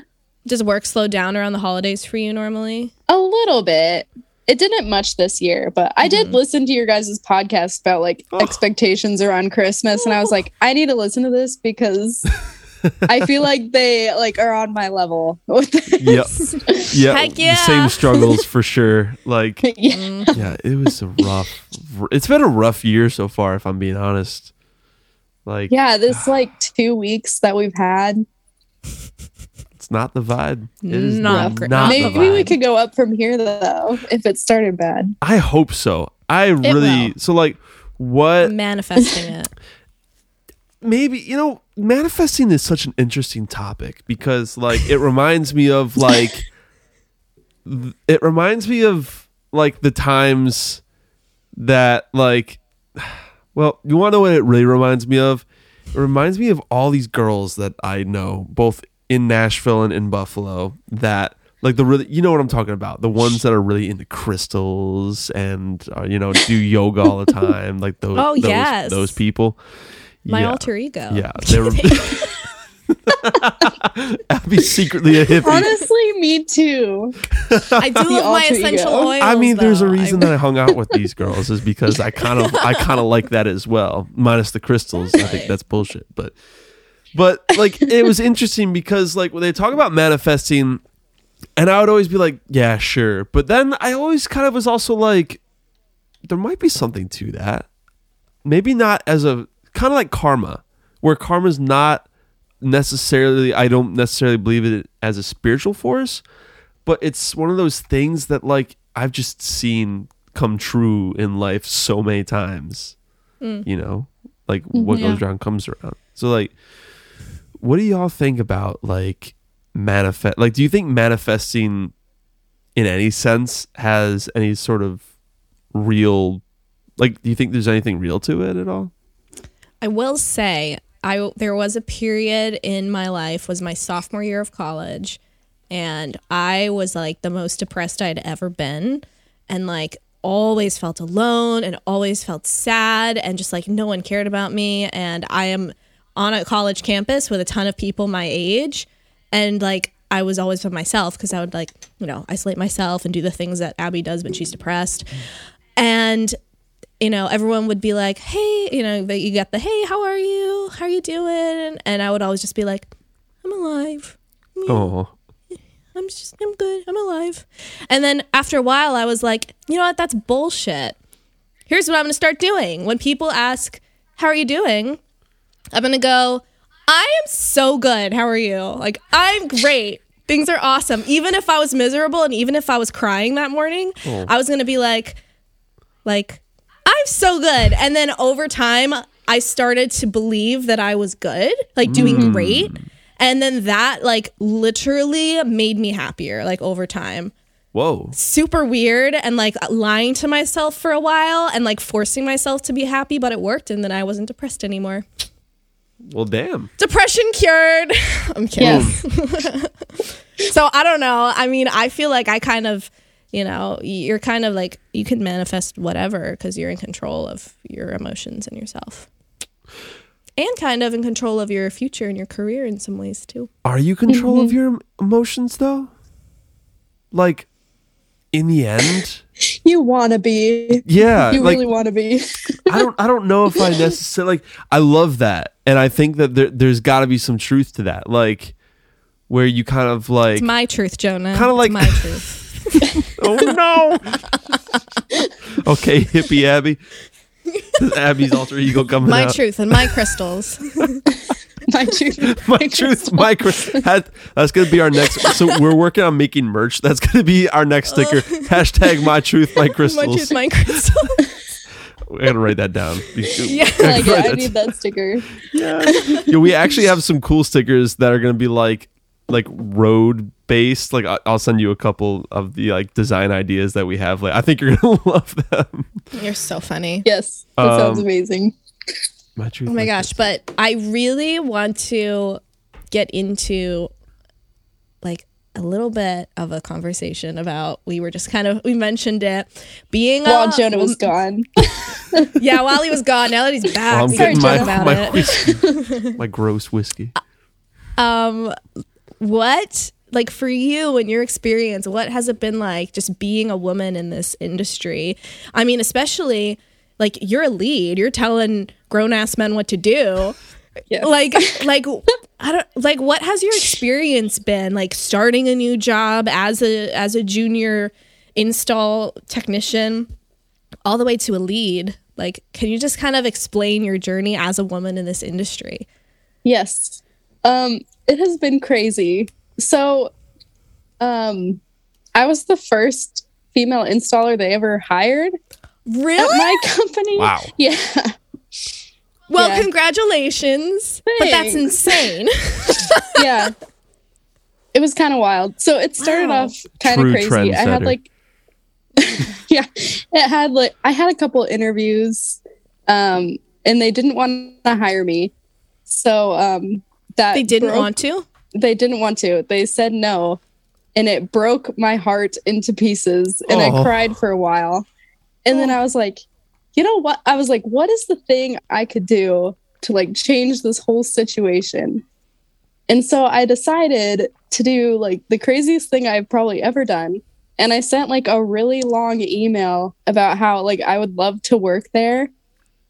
Does work slow down around the holidays for you normally? A little bit. It didn't much this year, but I did mm-hmm. listen to your guys' podcast about like Oh. expectations around Christmas, and I was like, I need to listen to this because I feel like they like are on my level with this. Yeah. Heck yeah. Same struggles for sure. Like yeah. Mm. yeah, it was a rough it's been a rough year so far if I'm being honest. Like Yeah, this like two weeks that we've had. it's not the vibe. It is Not not, gr- not the Maybe vibe. we could go up from here though, if it started bad. I hope so. I really will. so like what Manifesting it. maybe you know manifesting is such an interesting topic because like it reminds me of like it reminds me of like the times that like well you want to know what it really reminds me of it reminds me of all these girls that i know both in nashville and in buffalo that like the really you know what i'm talking about the ones that are really into crystals and uh, you know do yoga all the time like those Oh, those, yes. those people My Yeah. alter ego. yeah they were Abby's secretly a hippie Honestly, me too. I do love my essential ego. oils. I mean, there's a reason that I hung out with these girls is because I kind of, I kind of like that as well, minus the crystals. I think that's bullshit, but, but like it was interesting because like when they talk about manifesting, and I would always be like, yeah, sure, but then I always kind of was also like, there might be something to that. Maybe not as a kind of like karma, where karma's not necessarily. I don't necessarily believe it as a spiritual force, but it's one of those things that like I've just seen come true in life so many times. Mm. You know, like what Yeah. goes around comes around. So like, what do y'all think about like manifest? Like, do you think manifesting in any sense has any sort of real? Like, do you think there's anything real to it at all? I will say I there was a period in my life was my sophomore year of college and I was like the most depressed I'd ever been and like always felt alone and always felt sad and just like no one cared about me and I am on a college campus with a ton of people my age and like I was always by myself because I would like, you know, isolate myself and do the things that Abby does when she's depressed. And you know, everyone would be like, "Hey," you know, but you get the, "Hey, how are you? How are you doing?" And I would always just be like, "I'm alive. Oh, I'm just, I'm good. I'm alive." And then after a while, I was like, "You know what? That's bullshit." Here's what I'm going to start doing. When people ask, "How are you doing?" I'm going to go, "I am so good. How are you?" Like, "I'm great." Things are awesome. Even if I was miserable and even if I was crying that morning, I was going to be like like I'm so good. And then over time, I started to believe that I was good, like doing mm. great. And then that like literally made me happier like over time. whoa! Super weird and like lying to myself for a while and like forcing myself to be happy, but it worked and then I wasn't depressed anymore. Well, damn. Depression cured. I'm kidding. Yes. So I don't know. I mean, I feel like I kind of, you know, you're kind of like you can manifest whatever because you're in control of your emotions and yourself, and kind of in control of your future and your career in some ways too. Are you control of mm-hmm. your emotions though? Like, in the end, You wanna be. yeah. You like, really wanna be. I don't I don't know if I necessarily like I love that. And I think that there there's gotta be some truth to that. Like where you kind of like It's my truth, Jonah. Kinda It's like- my truth. Oh no Okay, hippie Abby. Abby's alter ego coming My out. truth and my crystals. my truth. my truth micro had, that's gonna be our next so we're working on making merch that's gonna be our next sticker hashtag my truth my My crystals truth, my crystal. we're gonna write that down Yeah. Like, Write I need that sticker. yeah, we actually have some cool stickers that are gonna be like like road based like I- i'll send you a couple of the like design ideas that we have like i think you're gonna love them You're so funny. Yes, that sounds Um, amazing. my truth Oh my gosh, but I really want to get into like a little bit of a conversation about we were just kind of we mentioned it being While a, Jonah was gone. yeah while he was gone now that he's back Well, i'm we getting can my, about my it whiskey my gross whiskey um what like for you and your experience what has it been like just being a woman in this industry? I mean especially like you're a lead. You're telling grown-ass men what to do. Yes. like like i don't like what has your experience been like starting a new job as a as a junior install technician all the way to a lead? Like can you just kind of explain your journey as a woman in this industry? Yes. Um, it has been crazy. So, um, I was the first female installer they ever hired at really my company. wow Yeah. Well, Yeah. congratulations. But that's insane. yeah. It was kind of wild. So it started Wow. off kind of crazy. I had like Yeah, it had like I had a couple interviews um and they didn't want to hire me. So um that they didn't broke- want to. they didn't want to. They said no. And it broke my heart into pieces and Oh. I cried for a while. And then I was like, you know what? I was like, what is the thing I could do to like change this whole situation? And so I decided to do like the craziest thing I've probably ever done. And I sent like a really long email about how like I would love to work there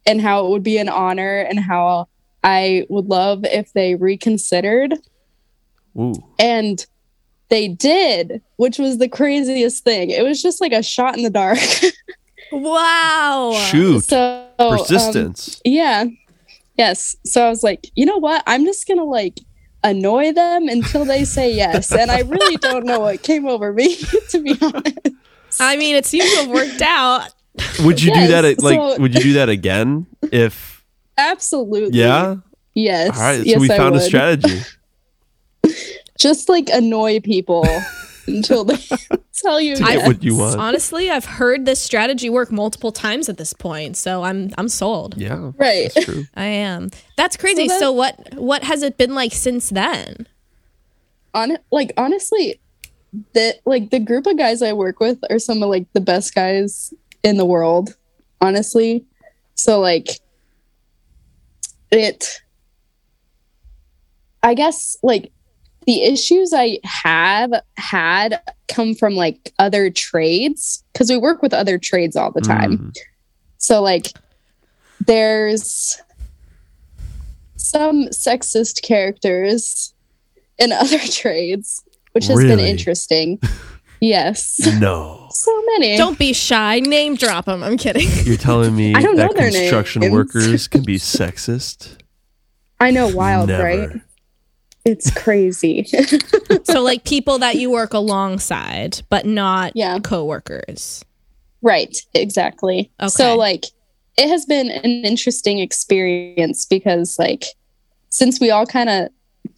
and how it would be an honor and how I would love if they reconsidered Ooh. and they did, which was the craziest thing. It was just like a shot in the dark. Wow. Shoot. so um, Persistence. yeah. Yes. So I was like, you know what? I'm just gonna like annoy them until they say yes. And I really don't know what came over me, to be honest. I mean, it seems to have worked out. would you do yes, that like so- would you do that again if Absolutely. yeah Yes. all right so yes, we I found a strategy Just like annoy people until they tell you To get what you want. Honestly, I've heard this strategy work multiple times at this point, so I'm I'm sold. yeah Right. that's true I am. That's crazy. that- so what what has it been like since then? on like honestly that like the group of guys i work with are some of like the best guys in the world honestly so like it i guess like the issues i have had come from like other trades because we work with other trades all the time Mm. so like there's some sexist characters in other trades, which has been interesting. yes. no So many. Don't be shy. Name drop them. I'm kidding. you're telling me I don't that know their construction names. workers can be sexist I know wild, Never. right? It's crazy. so like people that you work alongside, but not Yeah. coworkers. right, exactly. Okay. So like it has been an interesting experience because like since we all kind of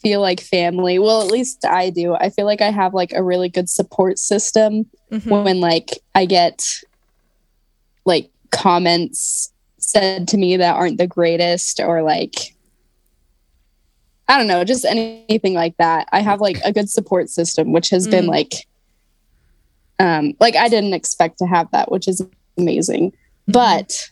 feel like family, well at least I do. I feel like I have like a really good support system Mhm. when like I get like comments said to me that aren't the greatest or like I don't know, just anything like that. I have like a good support system which has been Mm. like um like I didn't expect to have that, which is amazing. But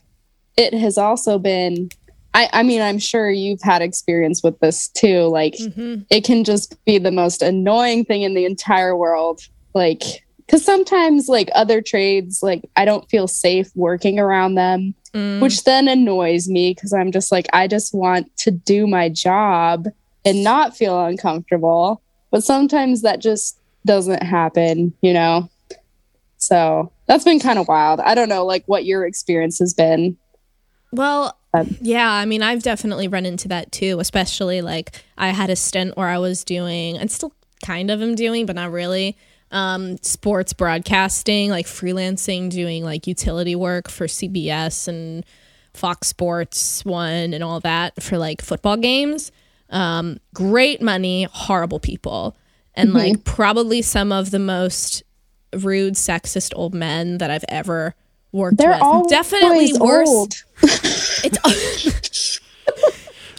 it has also been I I mean, I'm sure you've had experience with this too like Mhm. it can just be the most annoying thing in the entire world. Like, because sometimes, like other trades, like I don't feel safe working around them, Mm. which then annoys me because I'm just like, I just want to do my job and not feel uncomfortable. But sometimes that just doesn't happen, you know? So that's been kind of wild. I don't know, like, what your experience has been. Well, that. Yeah, I mean, I've definitely run into that too, especially like I had a stint where I was doing, and still kind of am doing, but not really, um, sports broadcasting, like freelancing, doing like utility work for CBS and Fox Sports One and all that for like football games. Um, great money, horrible people, and like probably some of the most rude, sexist old men that I've ever worked They're with. all definitely worse. Old. It's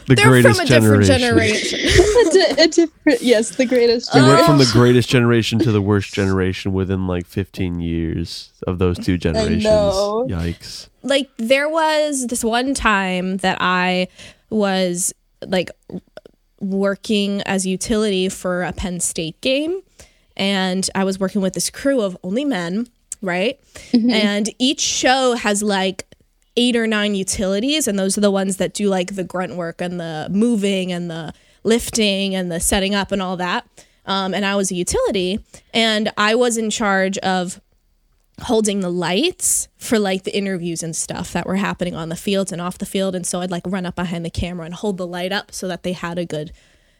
The they're greatest from a different generation. generation. a, di- a different, yes, the greatest. We went from the greatest generation to the worst generation within like 15 years of those two generations. Yikes. like there was this one time that I was like working as utility for a Penn State game and I was working with this crew of only men, right? And each show has like eight or nine utilities and those are the ones that do like the grunt work and the moving and the lifting and the setting up and all that. Um, and I was a utility and I was in charge of holding the lights for like the interviews and stuff that were happening on the fields and off the field. And so I'd like run up behind the camera and hold the light up so that they had a good,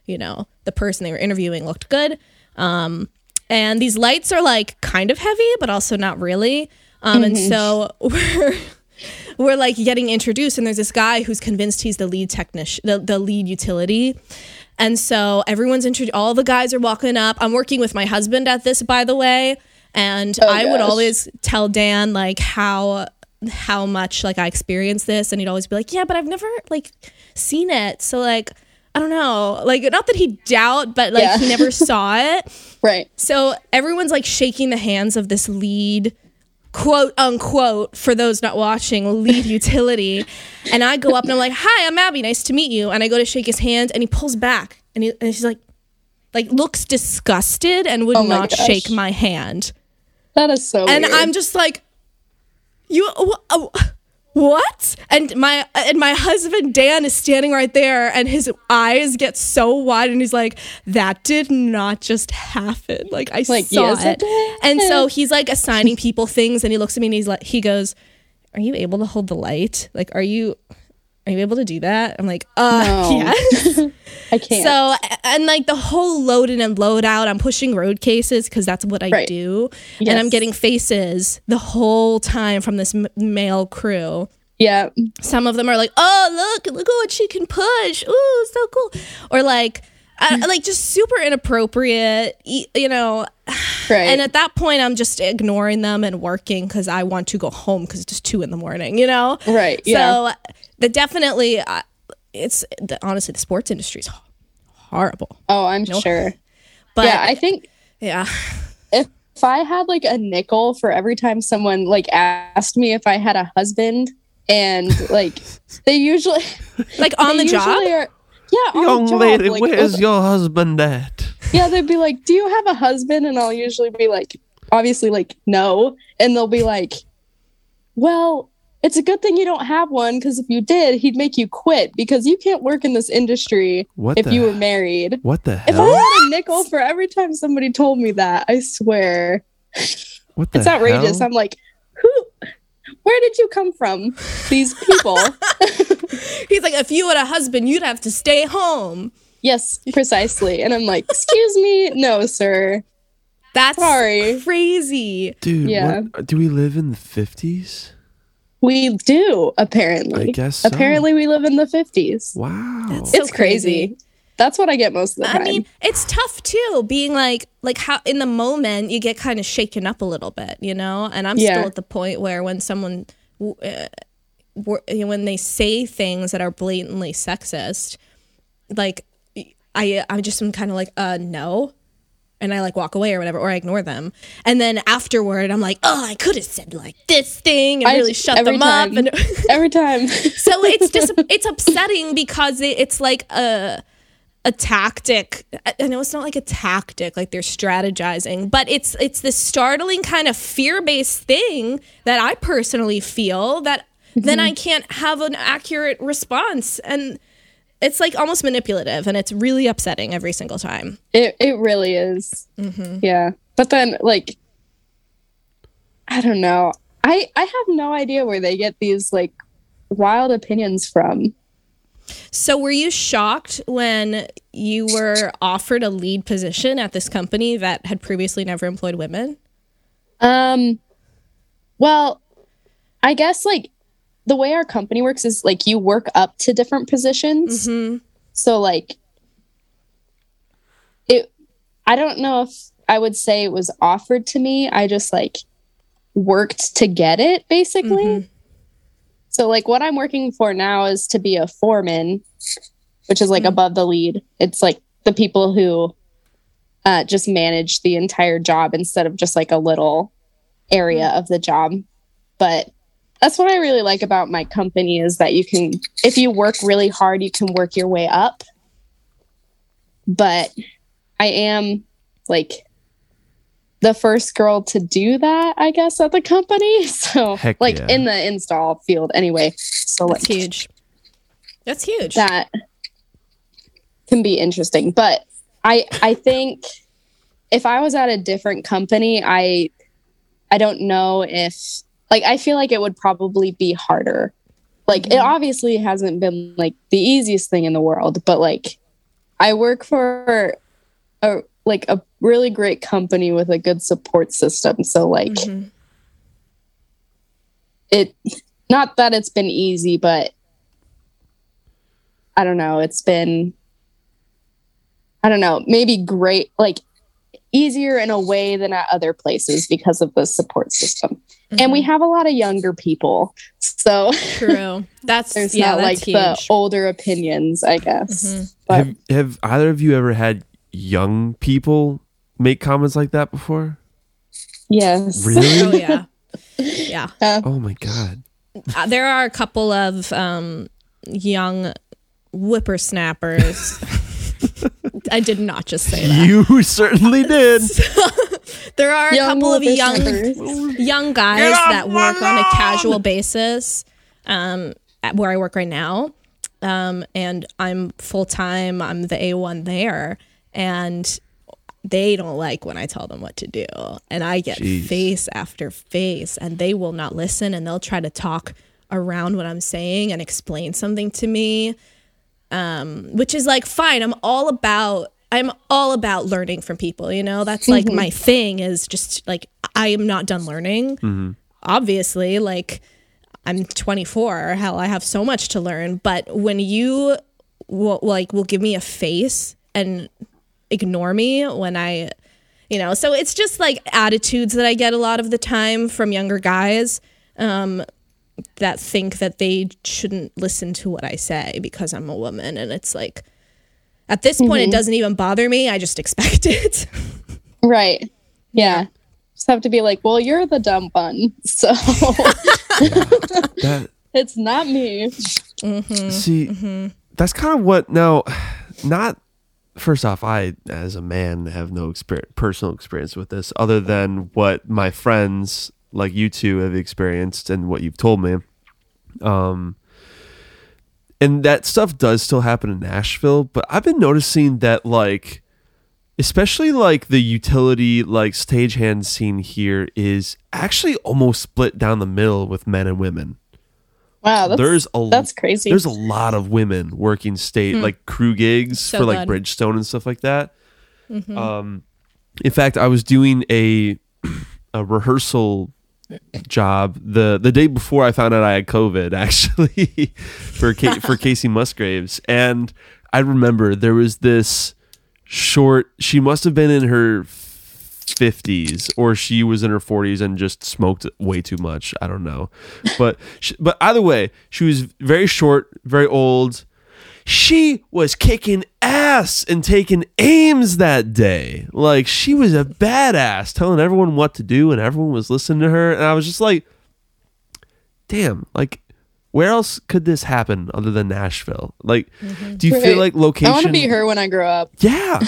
you know, the person they were interviewing looked good. Um, and these lights are like kind of heavy, but also not really. Um, And so we're we're like getting introduced, and there's this guy who's convinced he's the lead technician, the, the lead utility. And so everyone's introduced, all the guys are walking up. I'm working with my husband at this, by the way. And I would always tell Dan like how how much like I experienced this, and he'd always be like, "Yeah, but I've never like seen it." So like, I don't know, like not that he doubt, but like Yeah. he never saw it. Right. So everyone's like shaking the hands of this lead, quote unquote, for those not watching, lead utility. And I go up and I'm like, "Hi, I'm Abby. Nice to meet you." And I go to shake his hand, and he pulls back, and he and she's like, like looks disgusted and would Oh not gosh. shake my hand. That is so. And weird. I'm just like, you. wh- oh, what? And my and my husband Dan is standing right there, and his eyes get so wide, and he's like, "That did not just happen. Like I Like, saw yes, it it." And so he's like assigning people things, and he looks at me and he's like, he goes, "Are you able to hold the light? Like, are you?" Are you able to do that? I'm like, uh, No. yes. I can't. So and like the whole load in and load out, I'm pushing road cases because that's what I Right. do, and I'm getting faces the whole time from this m- male crew. yeah. Some of them are like, "Oh, look, look at what she can push! Ooh, so cool!" Or like, uh, like just super inappropriate, you know. Right. And at that point, I'm just ignoring them and working because I want to go home because it's just two in the morning, you know. right. Yeah. So the definitely, uh, it's the, honestly the sports industry is horrible. oh, I'm sure. But yeah. I think yeah, if if I had like a nickel for every time someone like asked me if I had a husband, and like they usually like on the job. Are, yeah, on Young the job. lady, like, where's your husband at? Yeah, they'd be like, "Do you have a husband?" And I'll usually be like, obviously, like, no. And they'll be like, "Well, it's a good thing you don't have one because if you did, he'd make you quit because you can't work in this industry What if the you were married." What the hell? If I had a nickel for every time somebody told me that, I swear What the it's outrageous. hell? I'm like, who? Where did you come from? These people. He's like, if you had a husband, you'd have to stay home. yes, precisely. And I'm like, excuse me, no, sir. That's Sorry. crazy. Dude, Yeah. what, do we live in the 50s? We do apparently. I guess so. Apparently, we live in the 50s. Wow. That's so it's crazy. That's what I get most of the I time. I mean, it's tough too, being like, like how in the moment you get kind of shaken up a little bit, you know. And I'm Yeah. still at the point where when someone, uh, wor- you know, when they say things that are blatantly sexist, like I, I'm just am kind of like, uh, no. And I like walk away or whatever, or I ignore them. And then afterward, I'm like, oh, I could have said like this thing and I- really shut them up. time. And Every time. so it's just it's upsetting because it, it's like a a tactic I I know it's not like a tactic like they're strategizing but it's it's this startling kind of fear-based thing that I personally feel that then mm-hmm. I can't have an accurate response and it's like almost manipulative and it's really upsetting every single time It it really is. Mm-hmm. Yeah. But then like I don't know. I I have no idea where they get these like wild opinions from. So, were you shocked when you were offered a lead position at this company that had previously never employed women? Um, well, I guess like the way our company works is like you work up to different positions. Mm-hmm. So like it I don't know if I would say it was offered to me. I just like worked to get it basically. Mhm. So like what I'm working for now is to be a foreman, which is like Mhm. above the lead. It's like the people who uh, just manage the entire job instead of just like a little area of the job. But that's what I really like about my company is that you can, if you work really hard, you can work your way up. But I am like the first girl to do that, I guess, at the company. So, Heck like yeah. in the install field, anyway. So, like That's huge. That's huge. that can be interesting. But I I think if I was at a different company, I I don't know if like I feel like it would probably be harder. Like it Mhm. obviously hasn't been like the easiest thing in the world, but like I work for a like a really great company with a good support system. So like Mhm. it not that it's been easy but i don't know it's been i don't know maybe great like easier in a way than at other places because of the support system and we have a lot of younger people so True. That's there's yeah. not like that's the older opinions i guess Mhm. but have, have either of you ever had young people make comments like that before? yes Really? Oh yeah. Yeah. Oh my god. Uh, there are a couple of um, young whippersnappers. I did not just say that. You certainly did. There are a young couple of young young guys that work on a casual basis um, at where I work right now. Um, and I'm full time. I'm the A1 there. And they don't like when I tell them what to do. And I get Jeez. face after face, and they will not listen and they'll try to talk around what I'm saying and explain something to me. Um, which is like fine. I'm all about I'm all about learning from people, you know? That's like my thing is just like I am not done learning. Obviously, like I'm 24. Hell, I have so much to learn, but when you will like will give me a face and ignore me when I you know, so it's just like attitudes that I get a lot of the time from younger guys um that think that they shouldn't listen to what I say because I'm a woman and it's like at this point it mm-hmm. doesn't even bother me. I just expect it. right yeah just have to be like well you're the dumb one so That it's not me mm-hmm. see, mm-hmm. that's kind of what. Now, not first off, I as a man have no experience, personal experience with this, other than what my friends like you two have experienced and what you've told me. Um, and that stuff does still happen in Nashville, but I've been noticing that like especially like the utility like stagehand scene here is actually almost split down the middle with men and women. wow that's, there's a that's crazy there's a lot of women working state like crew gigs So for like. Bridgestone and stuff like that. Um, in fact, I was doing a a rehearsal job the the day before I found out I had COVID actually for for Kacey Musgraves, and I remember there was this short. She must have been in her. 50s or she was in her 40s and just smoked way too much i don't know but she, but either way she was very short very old she was kicking ass and taking aims that day like she was a badass telling everyone what to do and everyone was listening to her and i was just like damn like where else could this happen other than nashville like do you feel like location? i want to be her when i grow up yeah.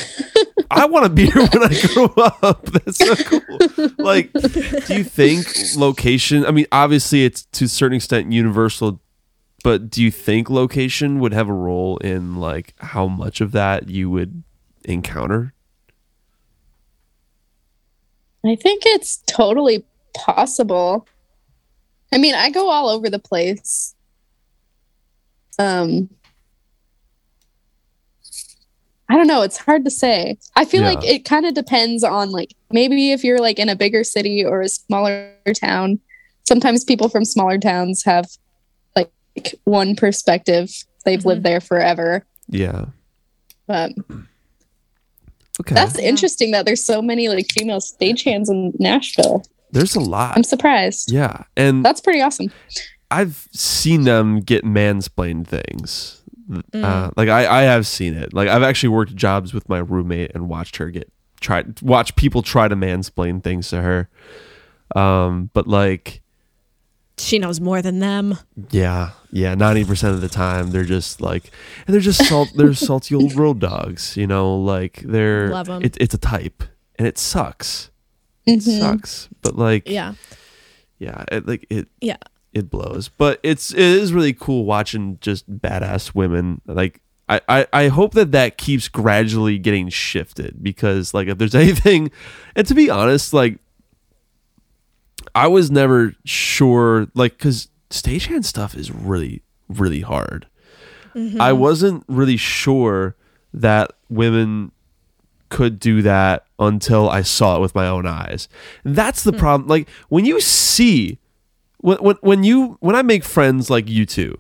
I want to be here when I grow up. That's so cool. Like, do you think location? I mean, obviously, it's to a certain extent universal, but do you think location would have a role in like how much of that you would encounter? I think it's totally possible. I mean, I go all over the place. Um, I don't know. It's hard to say. I feel Yeah. like it kind of depends on like maybe if you're like in a bigger city or a smaller town. Sometimes people from smaller towns have like one perspective. They've lived there forever. Yeah. But Okay. that's interesting that there's so many like female stagehands in Nashville. There's a lot. I'm surprised. yeah. And That's pretty awesome. I've seen them get mansplained things. Mm. Uh, like I, I have seen it. Like I've actually worked jobs with my roommate and watched her get try watch people try to mansplain things to her. Um, but like She knows more than them. yeah, yeah, ninety percent of the time they're just like, and they're just salt. they're salty old road dogs. You know, like they're Love 'em. It, it's a type, and it sucks. It mm-hmm. sucks. But like, Yeah. yeah, it, like it Yeah. it blows but it's it is really cool watching just badass women like I, I i hope that that keeps gradually getting shifted because like if there's anything and to be honest like i was never sure like because stagehand stuff is really really hard. Mm-hmm. I wasn't really sure that women could do that until i saw it with my own eyes. And that's the hmm. problem like when you see when, when when you when I make friends like you two,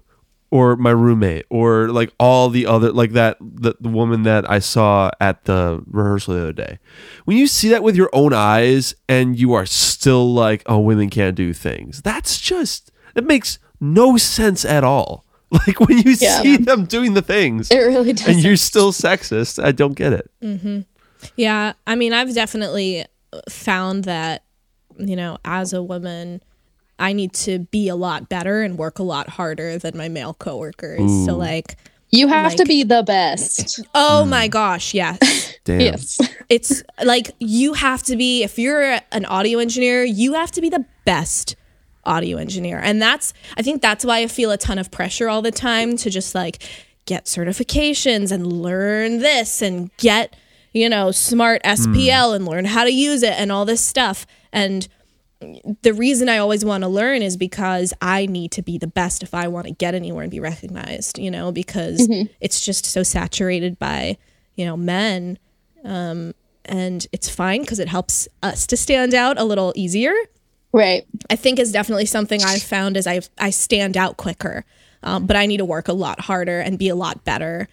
or my roommate, or like all the other like that the, the woman that I saw at the rehearsal the other day, when you see that with your own eyes and you are still like, oh, women can't do things. That's just it makes no sense at all. Like when you Yeah. see them doing the things It really does. and you're still sexist, I don't get it. Mm-hmm. Yeah, I mean, I've definitely found that, you know, as a woman, I need to be a lot better and work a lot harder than my male coworkers. So, like, You have to be the best. oh mm. my gosh, yes. Damn. Yes. it's like you have to be, if you're an audio engineer, you have to be the best audio engineer. And that's, I think that's why I feel a ton of pressure all the time to just like get certifications and learn this and get, you know, Smaart SPL hmm. and learn how to use it and all this stuff. And the reason I always want to learn is because I need to be the best if I want to get anywhere and be recognized, you know, because it's just so saturated by, you know, men. Um, and it's fine because it helps us to stand out a little easier. Right. I think is definitely something I've found is I I stand out quicker, um, but I need to work a lot harder and be a lot better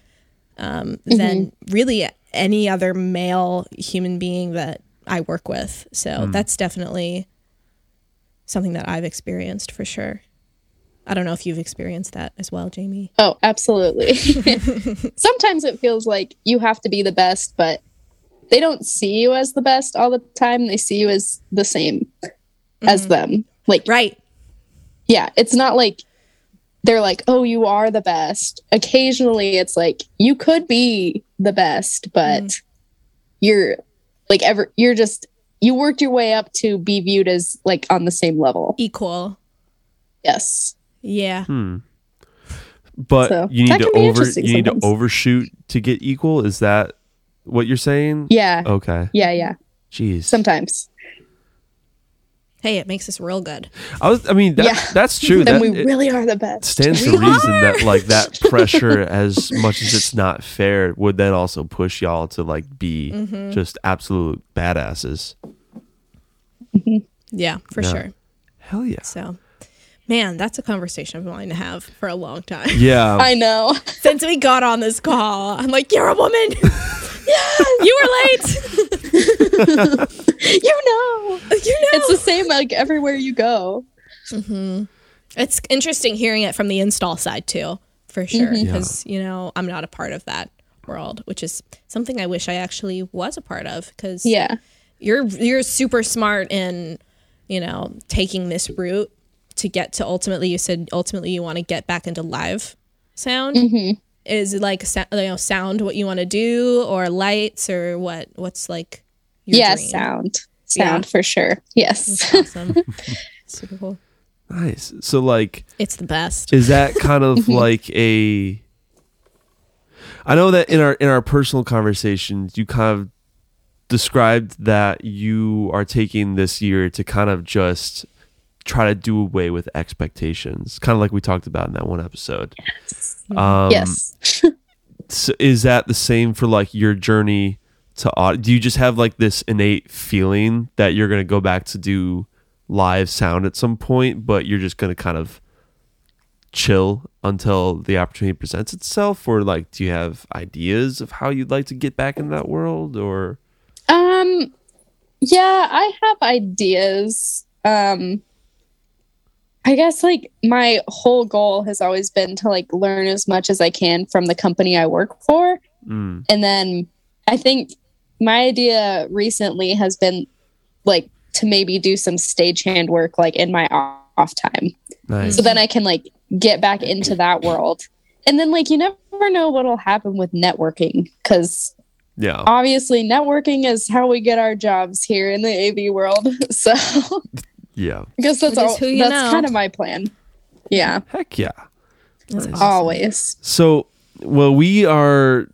um, than really any other male human being that I work with. So that's definitely something that I've experienced for sure. I don't know if you've experienced that as well, Jaime. Oh, absolutely. Sometimes it feels like you have to be the best, but they don't see you as the best all the time. They see you as the same as mm-hmm. them. Like, Right. yeah, it's not like they're like, oh, you are the best. Occasionally it's like, you could be the best, but mm-hmm. you're like, ever, you're just, you worked your way up to be viewed as like on the same level. Equal. Yes. Yeah. Hmm. But So, you need to over interesting you need to overshoot to get equal. Is that what you're saying? Yeah. Okay. Yeah. Yeah. Jeez. Sometimes. Hey, it makes us real good. I was. I mean, that, Yeah. that's true. Then that we really are the best. stands to reason that like that pressure, as much as it's not fair, would then also push y'all to like be Mm-hmm. just absolute badasses. Yeah, for Yeah. sure. Hell yeah. So, man, that's a conversation I've been wanting to have for a long time. Yeah. I know. Since we got on this call, I'm like, you're a woman. yeah, you were late. you know. you know. It's the same like everywhere you go. It's interesting hearing it from the install side too, for sure. Mm-hmm. Because you know I'm not a part of that world, which is something I wish I actually was a part of. Because Yeah. you're you're super smart in you know taking this route to get to ultimately. You said ultimately you want to get back into live sound. Mm-hmm. Is it like you know sound what you want to do or lights or what? What's like your yeah, dream? sound. Sound Yeah. for sure. Yes. Awesome. super cool. Nice. So like, It's the best. is that kind of like a? I know that in our in our personal conversations, you kind of described that you are taking this year to kind of just try to do away with expectations, kind of like we talked about in that one episode. Um, yes. so is that the same for like your journey to audio? Do you just have like this innate feeling that you're going to go back to do live sound at some point, but you're just going to kind of chill until the opportunity presents itself? Or like, do you have ideas of how you'd like to get back in that world? Or Um yeah, I have ideas. Um I guess like my whole goal has always been to like learn as much as I can from the company I work for. mm, And then I think my idea recently has been like to maybe do some stagehand work like in my off time. nice. So then I can like get back into that world. And then like you never know what'll happen with networking cuz Yeah. obviously networking is how we get our jobs here in the AV world. So Yeah. I guess that's all who you that's know. kind of my plan. Yeah, Heck yeah. Nice. always. So, well, we are,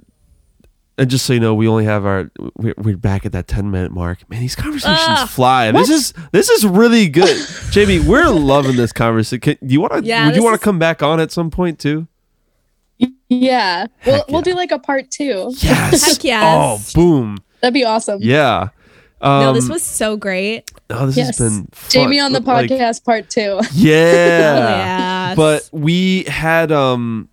and just so you know, we only have our. We're, we're back at that ten minute mark. Man, these conversations Ah, fly. This is this is really good, Jaime. We're loving this conversation. Do you want to? Yeah, would you this want is- to come back on at some point too? Yeah. We'll Heck we'll do like a part 2. Yes. Heck yes. Oh, boom. That'd be awesome. Yeah. Um, no, this was so great. Oh, this Yes. has been fun. Jaime on the Like, podcast part 2. yeah. Yes. But we had um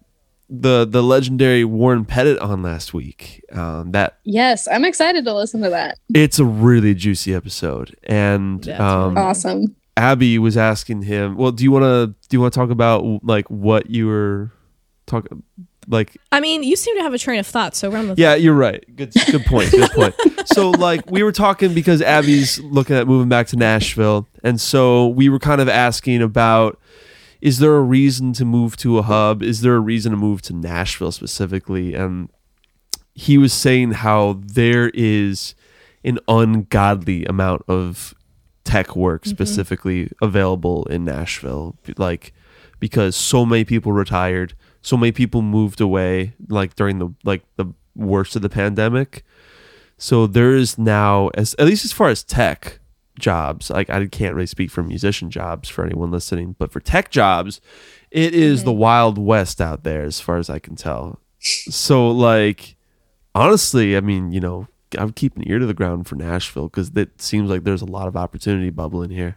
the the legendary Warren Pettit on last week. Um, that Yes, I'm excited to listen to that. it's a really juicy episode, and That's um, Awesome. Abby was asking him. Well, do you want to do you want to talk about like what you were talking like? I mean, you seem to have a train of thought, so run with Yeah, you're right. Good good point. Good point. so like we were talking because Abby's looking at moving back to Nashville, and so we were kind of asking about is there a reason to move to a hub? Is there a reason to move to Nashville specifically? And he was saying how there is an ungodly amount of tech work mm-hmm. specifically available in Nashville like because so many people retired so many people moved away like during the like the worst of the pandemic so there is now as at least as far as tech jobs like I can't really speak for musician jobs for anyone listening but for tech jobs it is the wild west out there as far as I can tell so like honestly I mean you know I would keep an ear to the ground for Nashville because it seems like there's a lot of opportunity bubbling here.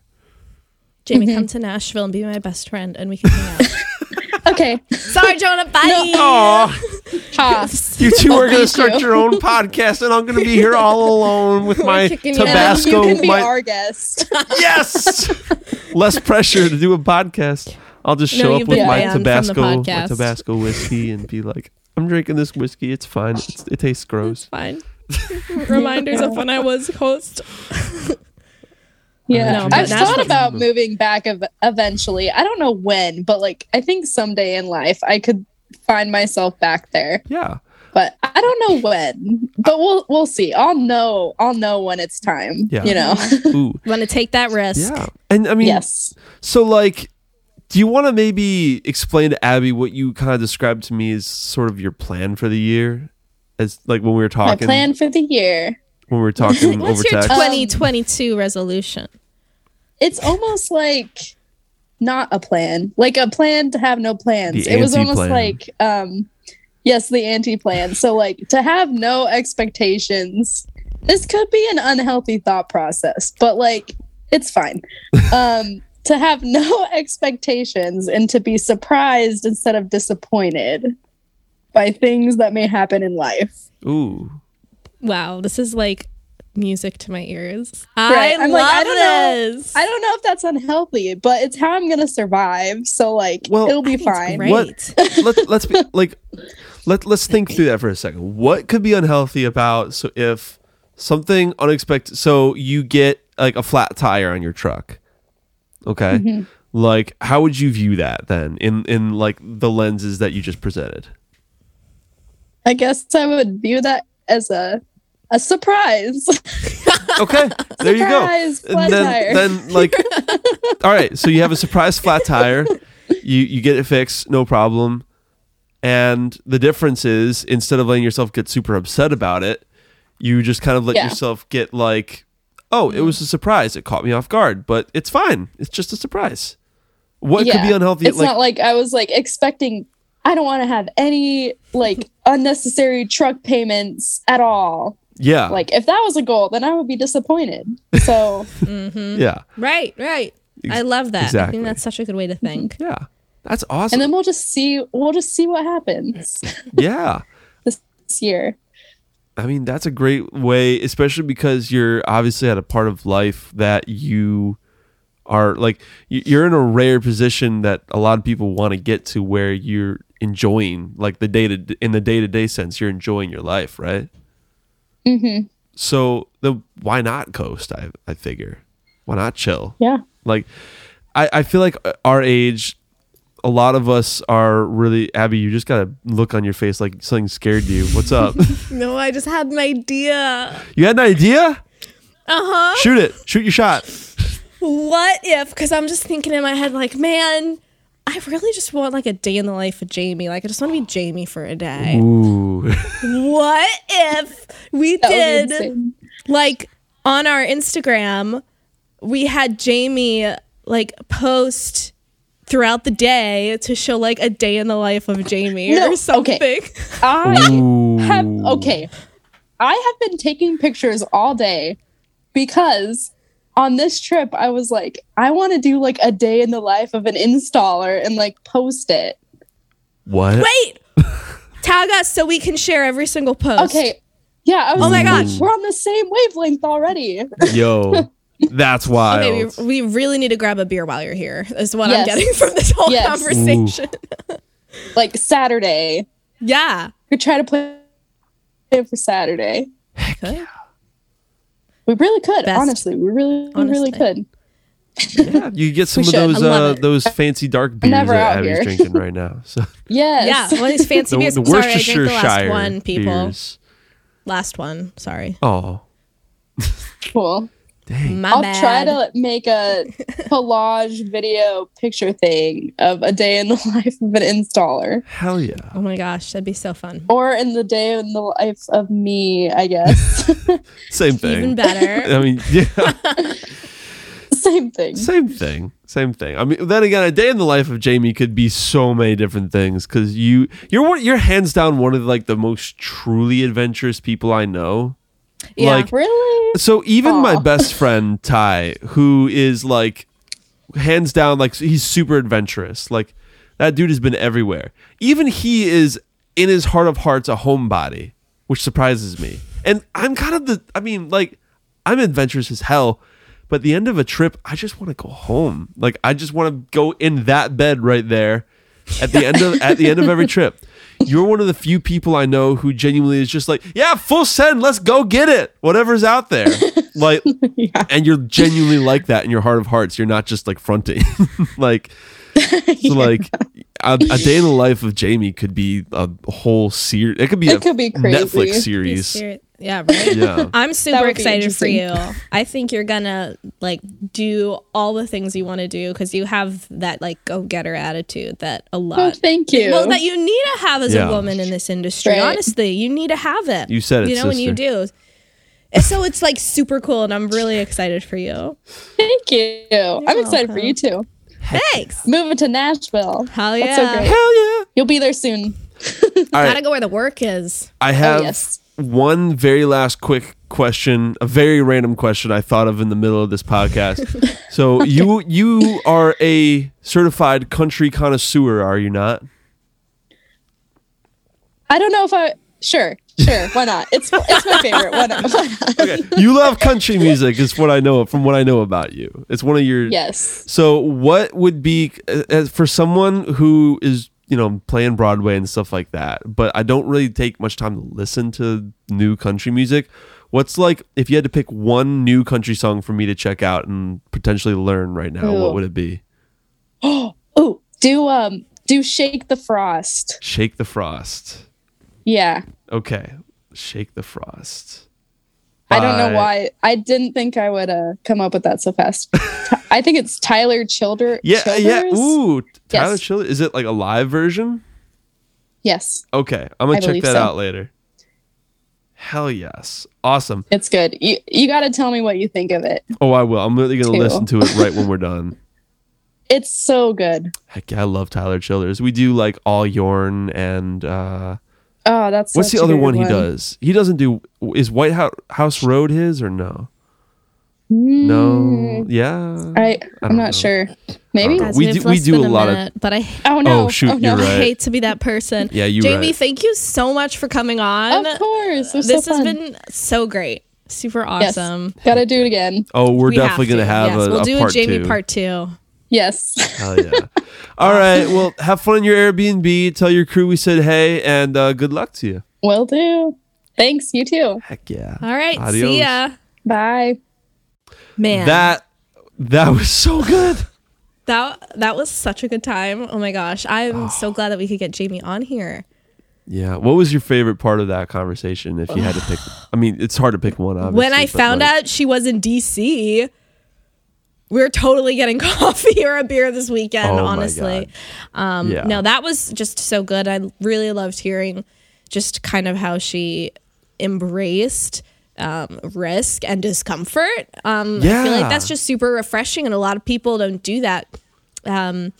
Jaime, Mm-hmm. come to Nashville and be my best friend, and we can hang out. Okay. Sorry, Jonah. Bye. Oh, Ha. you two are going to start you. your own podcast, and I'm going to be here all alone with my kicking you out. Tabasco. you can be my, our guest. yes, less pressure to do a podcast. I'll just No, show you've up with been my banned from the Tabasco, my podcast. Tabasco whiskey, and be like, "I'm drinking this whiskey. It's fine. It's, it tastes gross." Fine. Reminders of when I was host. Yeah. No, I've thought about moving back ev- eventually. I don't know when, but like I think someday in life I could find myself back there. Yeah, But I don't know when. But we'll we'll see. I'll know I'll know when it's time. Yeah. You know. Want to take that risk? yeah. And I mean, yes. So, like, do you want to maybe explain to Abby what you kind of described to me as sort of your plan for the year? As like when we were My talking, plan for the year. When we were talking What's over your text. 2022 resolution? It's almost like not a plan. Like a plan to have no plans. The it was almost anti-plan. like um yes, the anti-plan. So like to have no expectations. This could be an unhealthy thought process, but like it's fine. Um to have no expectations and to be surprised instead of disappointed by things that may happen in life. Ooh, Wow, this is like music to my ears. Right, I I'm love like, I don't know. this. I don't know if that's unhealthy, but it's how I'm gonna survive. So like Well, it'll be I think it's fine. great. What? let let's be like let let's think through that for a second. What could be unhealthy about so if something unexpected? So you get like a flat tire on your truck, okay? Mm-hmm. Like, how would you view that then in in like the lenses that you just presented? I guess I would view that as a a surprise. Okay, there you go. And then, then like, all right. So you have a surprise flat tire. You you get it fixed, no problem. And the difference is, instead of letting yourself get super upset about it, you just kind of let Yeah. yourself get like, oh, it was a surprise. It caught me off guard, but it's fine. It's just a surprise. What could be unhealthy? It's not like I was like expecting I don't want to have any like unnecessary truck payments at all. Yeah. Like if that was a goal, then I would be disappointed. So mm-hmm. yeah. Right, right. I love that. I think that's such a good way to think. Mm-hmm. Yeah. That's awesome. and then we'll just see we'll just see what happens yeah. this year. I mean, that's a great way, especially because you're obviously at a part of life that you are like you're in a rare position that a lot of people want to get to where you're enjoying like the day to in the day-to-day sense you're enjoying your life right Mm-hmm. so the why not coast i i figure why not chill Yeah. like i i feel like our age a lot of us are really abby you just got a look on your face like something scared you what's up No, I just had an idea. you had an idea Uh huh. shoot it shoot your shot What if? Because I'm just thinking in my head, like, man, I really just want like a day in the life of Jaime. Like, I just want to be Jaime for a day. ooh What if we That did like on our Instagram, we had Jaime like post throughout the day to show like a day in the life of Jaime No, or something. okay. I Ooh. have okay. I have been taking pictures all day because on this trip I was like, I want to do like a day in the life of an installer and like post it. what Wait, tag us so we can share every single post. Okay. Yeah, I was Oh my like, gosh. we're on the same wavelength already. yo that's why. Okay, we, we really need to grab a beer while you're here. Is what I'm getting from this whole Yes. conversation. like Saturday. Yeah. We try to play it for Saturday. Okay. We really could, Best. honestly. We really, we Honestly. really could. yeah you get some of those uh those fancy dark beers never that out abby's here. drinking right now so Yes. Yeah. One of these fancy the, beers. the Sorry, I drank the last worcestershire one, people. beers. Last one. Sorry. oh cool. Dang My I'll bad. try to make a collage video picture thing of a day in the life of an installer. hell yeah Oh my gosh, that'd be so fun. Or in the day in the life of me, I guess. same thing Even better. i mean yeah Same thing. Same thing. Same thing. I mean, then again, a day in the life of Jaime could be so many different things because you you're one, you're hands down one of like the most truly adventurous people I know. Yeah. Like Really? so, even my best friend Ty, who is like hands down like he's super adventurous. Like that dude has been everywhere. Even he is in his heart of hearts a homebody, which surprises me. And I'm kind of the I mean, like I'm adventurous as hell, but at the end of a trip, I just want to go home. Like I just want to go in that bed right there at the end of at the end of every trip. You're one of the few people I know who genuinely is just like, yeah, full send, let's go get it. Whatever's out there. Like Yeah. and you're genuinely like that in your heart of hearts. You're not just like fronting. like so like a, a day in the life of Jaime could be a whole series. It could be It a could be crazy. Netflix series. Seri- Yeah, right. Yeah. I'm super excited for you. I think you're gonna like do all the things you want to do because you have that like go getter attitude that a Oh, lot. thank you. well, that you need to have as Yeah. a woman in this industry. Right. Honestly, you need to have it. You said it, You know when you do. So it's like super cool, and I'm really excited for you. thank you. I'm excited for you too. Thanks. Moving to Nashville. Hell yeah. That's so great. Hell yeah. You'll be there soon. All right. Gotta go where the work is. I have Oh, yes. One very last quick question, a very random question I thought of in the middle of this podcast. so you you are a certified country connoisseur, are you not? I don't know if I. Sure, sure. Why not? It's it's my favorite. Why not? Why not? Okay. you love country music is what I know from what I know about you. It's one of your Yes. So what would be uh, as for someone who is you know playing Broadway and stuff like that, but I don't really take much time to listen to new country music. What's like if you had to pick one new country song for me to check out and potentially learn right now? What would it be? Oh, do um do shake the frost. Shake the Frost. Yeah. Okay, Shake the Frost. I don't know why. I didn't think I would uh, come up with that so fast. I think it's Tyler Childer. Yeah, yeah. Ooh, Tyler Yes. Childers. Is it like a live version? Yes, Okay, I'm gonna I check that so. out later. Hell yes, awesome. it's good. You you got to tell me what you think of it. Oh, I will. I'm literally gonna Two. listen to it right when we're done. It's so good. Heck yeah, I love Tyler Childers. We do like all Your'n and uh Oh, that's what's the other good one he does? He doesn't do is White House, House Road his or no? No. Yeah. Mm, I don't I'm not know. sure. Maybe. know. Guys, We we, do- we do a a lot of- minute, but I Oh no. Oh, shoot, no. you're right. hate to be that person. Yeah, you Jaime, right. thank you so much for coming on. Of course. This so has fun. been so great. Super Yes. awesome. Gotta do it again. Oh, we're We definitely to. gonna have yes, a, we'll a do part a Jaime two. part two. Yes. Hell yeah. All right. Well, have fun in your Airbnb. Tell your crew we said hey, and uh, good luck to you. Will do. Thanks. You too. Heck yeah. All right, Adios. see ya. Bye. Man, That that was so good. that that was such a good time. Oh my gosh, I'm so glad that we could get Jaime on here. Yeah. What was your favorite part of that conversation? If you had to pick, I mean, it's hard to pick one. Obviously, when I found like, out she was in DC, we are totally getting coffee or a beer this weekend. Oh honestly, um, Yeah. no, that was just so good. I really loved hearing just kind of how she embraced um, risk and discomfort. Um, I feel like that's just super refreshing, and a lot of people don't do that. Um,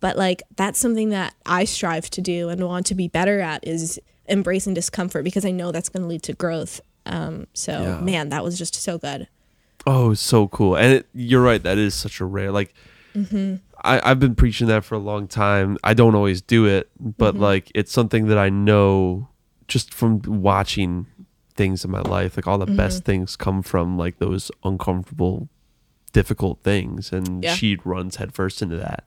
but like that's something that I strive to do and want to be better at is embracing discomfort because I know that's going to lead to growth. Um, so Yeah. man, that was just so good. Oh, so cool. And it, you're right. That is such a rare. Like, Mm-hmm. I, I've been preaching that for a long time. I don't always do it, but Mm-hmm. like, it's something that I know just from watching things in my life. Like, all the Mm-hmm. best things come from like those uncomfortable, difficult things. And Yeah. she runs headfirst into that.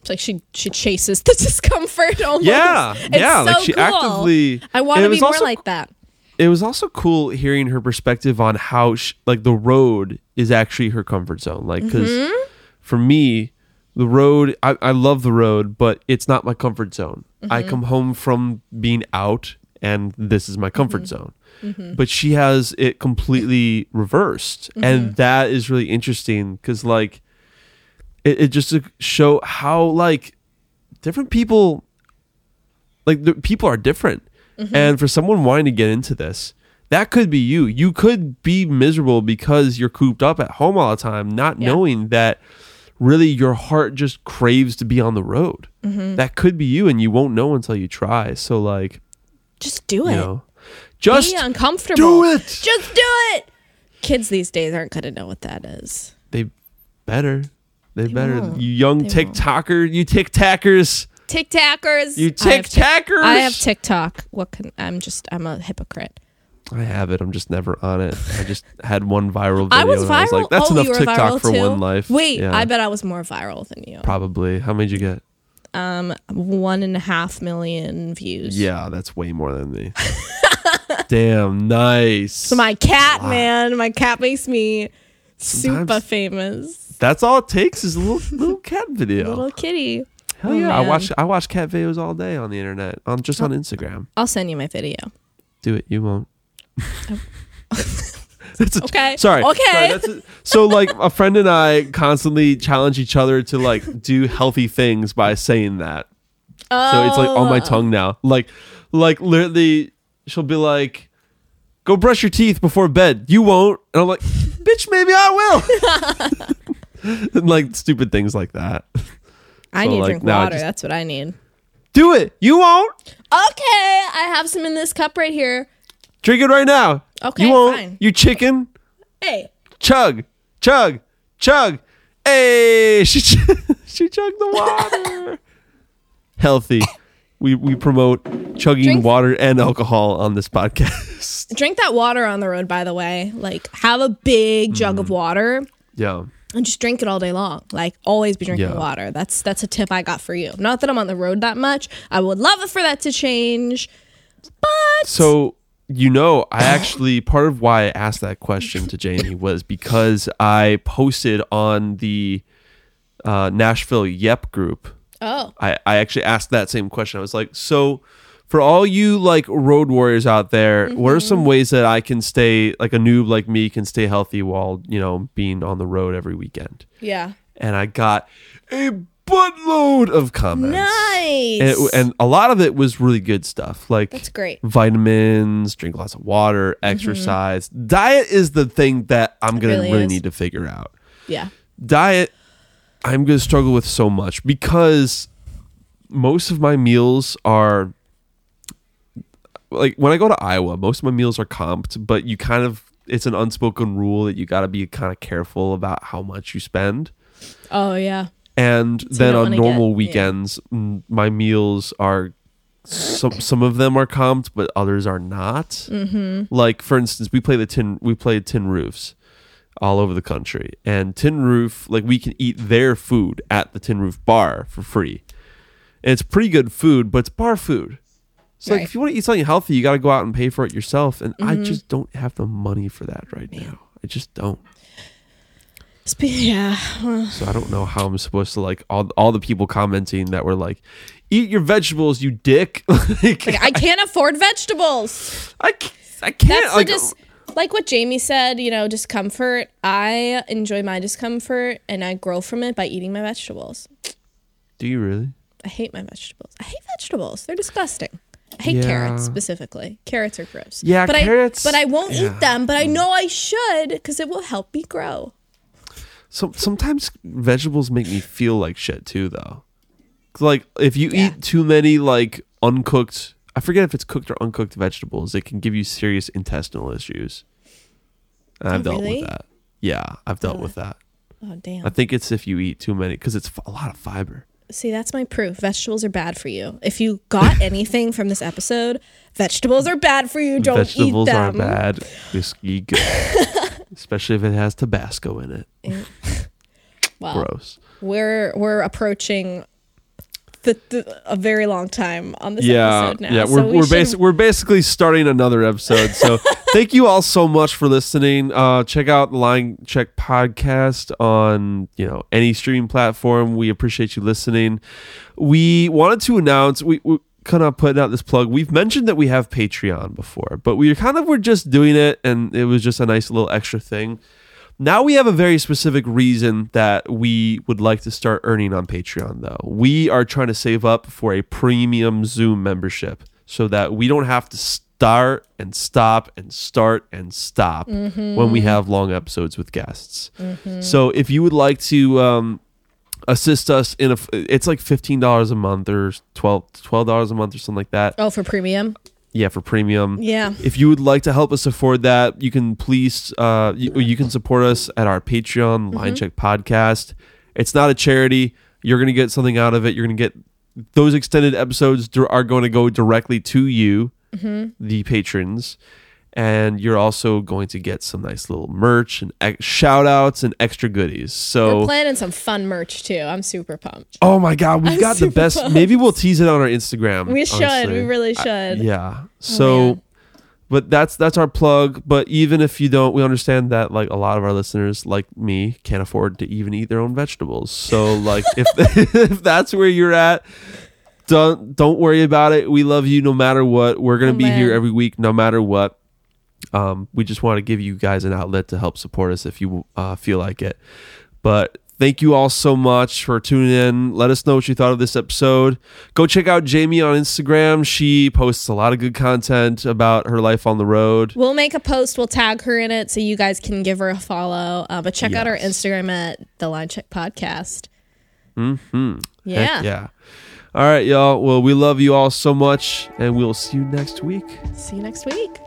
It's like she she chases the discomfort almost. Yeah. It's yeah. like, she cool. actively. I want to be more also like that. it was also cool hearing her perspective on how sh like the road is actually her comfort zone like because Mm-hmm. for me the road I, I love the road but it's not my comfort zone i Mm-hmm. come home from being out and this is my comfort Mm-hmm. zone but she has it completely reversed Mm-hmm. and that is really interesting because like it, it just to show how like different people like the people are different and for someone wanting to get into this that could be you you could be miserable because you're cooped up at home all the time not Yeah. knowing that really your heart just craves to be on the road Mm-hmm. that could be you and you won't know until you try so like Just do you it. know just be uncomfortable. do it Just do it. Kids these days aren't to know what that is. they better they, better won't. you young They won't. you tiktackers Tic Tackers. you I have Tic- tiktakers I have TikTok. What can I'm just I'm a hypocrite. I have it. I'm just never on it. I just had one viral video. I was and viral. I was like, that's oh, enough you TikTok for too? one life. Wait, Yeah, I bet I was more viral than you. Probably. How many did you get? Um, one and a half million views. Yeah, that's way more than me. Damn, nice. So my cat, man, my cat makes me super Sometimes- famous. that's all it takes is a little little cat video. Little kitty. Hell Oh, yeah! I watch I watch cat videos all day on the internet, on just on Instagram. I'll send you my video. Do it. You won't. That's a- Okay. Sorry. Okay. Sorry, a- so like a friend and I constantly challenge each other to like do healthy things by saying that. Oh. So it's like on my Oh. tongue now. Like like literally she'll be like go brush your teeth before bed. You won't. And I'm like, bitch, maybe I will. and like stupid things like that. I So, need to like, drink water. just- That's what I need. Do it. You won't. Okay, I have some in this cup right here. Drink it right now. Okay, You won't. fine. You chicken. Hey, Chug. Chug. Chug. Hey, she ch- she chugged the water. Healthy. We we promote chugging Drink- water and alcohol on this podcast. drink that water on the road. By the way, like have a big jug Mm. of water yeah. and just drink it all day long. Like always be drinking Yeah. water. That's that's a tip I got for you. Not that I'm on the road that much. I would love it for that to change, but So you know, I actually part of why I asked that question to Jaime was because I posted on the uh, Nashville Yep group. oh, I, I actually asked that same question. I was like, so for all you like road warriors out there, what are some ways that I can stay like a noob like me can stay healthy while, you know, being on the road every weekend? yeah, And I got a buttload of comments. nice. And, it- and a lot of it was really good stuff. Like that's great. vitamins, drink lots of water, mm-hmm. exercise. Diet is the thing that I'm gonna really really, need to figure out. Yeah, Diet I'm going to struggle with so much because most of my meals are like when I go to Iowa, most of my meals are comped, but you kind of it's an unspoken rule that you got to be kind of careful about how much you spend. Oh yeah. And you then on normal get- weekends, mm, my meals are some some of them are comped, but others are not. Mm-hmm. Like for instance, we play the tin we play tin roofs all over the country, and tin roof like we can eat their food at the tin roof bar for free, and it's pretty good food, but it's bar food. So like if you want to eat something healthy, you got to go out and pay for it yourself, and I Mm-hmm. just don't have the money for that right now. I just don't. Spe- yeah. So I don't know how I'm supposed to like all all the people commenting that were like, "Eat your vegetables, you dick." like, Like I can't afford vegetables. I, I can't. That's like, dis- like what Jaime said, you know, discomfort. I enjoy my discomfort and I grow from it by eating my vegetables. do you really? I hate my vegetables. I hate vegetables. They're disgusting. I hate Yeah. carrots specifically. Carrots are gross. Yeah, but carrots- I but I won't yeah. eat them. But I know I should because it will help me grow. So sometimes vegetables make me feel like shit too, though. Like if you Yeah. eat too many like uncooked, I forget if it's cooked or uncooked vegetables, it can give you serious intestinal issues. And I've Oh, dealt really? with that. Yeah, I've dealt with uh. that. Oh damn. I think it's if you eat too many because it's a lot of fiber. See, that's my proof. Vegetables are bad for you. If you got anything from this episode, vegetables are bad for you. Don't Vegetables eat are them. bad. Whiskey good. Especially if it has Tabasco in it. Gross. we're we're approaching the, the, a very long time on this Yeah, episode now. yeah. We're we we're, should- bas- we're basically starting another episode. So thank you all so much for listening. Uh, check out the Line Check podcast on you know any streaming platform. We appreciate you listening. We wanted to announce we. we Kind of putting out this plug. We've mentioned that we have Patreon before, but we kind of were just doing it, and it was just a nice little extra thing. Now we have a very specific reason that we would like to start earning on Patreon, though. We are trying to save up for a premium Zoom membership so that we don't have to start and stop and start and stop when we have long episodes with guests. So if you would like to um, assist us in a, it's like $15 a month or 12 $12 a month or something like that. oh for premium. Yeah, for premium. Yeah. If you would like to help us afford that, you can please uh, you, you can support us at our Patreon Line Check Podcast. It's not a charity. You're going to get something out of it. You're going to get those extended episodes are going to go directly to you, the patrons, and you're also going to get some nice little merch and ex- shout outs and extra goodies. So we're planning some fun merch too. I'm super pumped. oh my god, we've I'm got the best. pumped. Maybe we'll tease it on our Instagram. We should. honestly. We really I- should. yeah. Oh, So, man. but that's that's our plug. But even if you don't, we understand that like a lot of our listeners, like me, can't afford to even eat their own vegetables. So like if if that's where you're at, don't don't worry about it. We love you no matter what. We're gonna Oh, be here every week, no matter what. Um, we just want to give you guys an outlet to help support us if you uh, feel like it. But thank you all so much for tuning in. Let us know what you thought of this episode. Go check out Jaime on Instagram. She posts a lot of good content about her life on the road. We'll make a post. We'll tag her in it so you guys can give her a follow. Uh, but check out our Instagram at the Line Check Podcast. Mm-hmm. Yeah. Heck yeah. All right, y'all. Well, we love you all so much, and we'll see you next week. See you next week.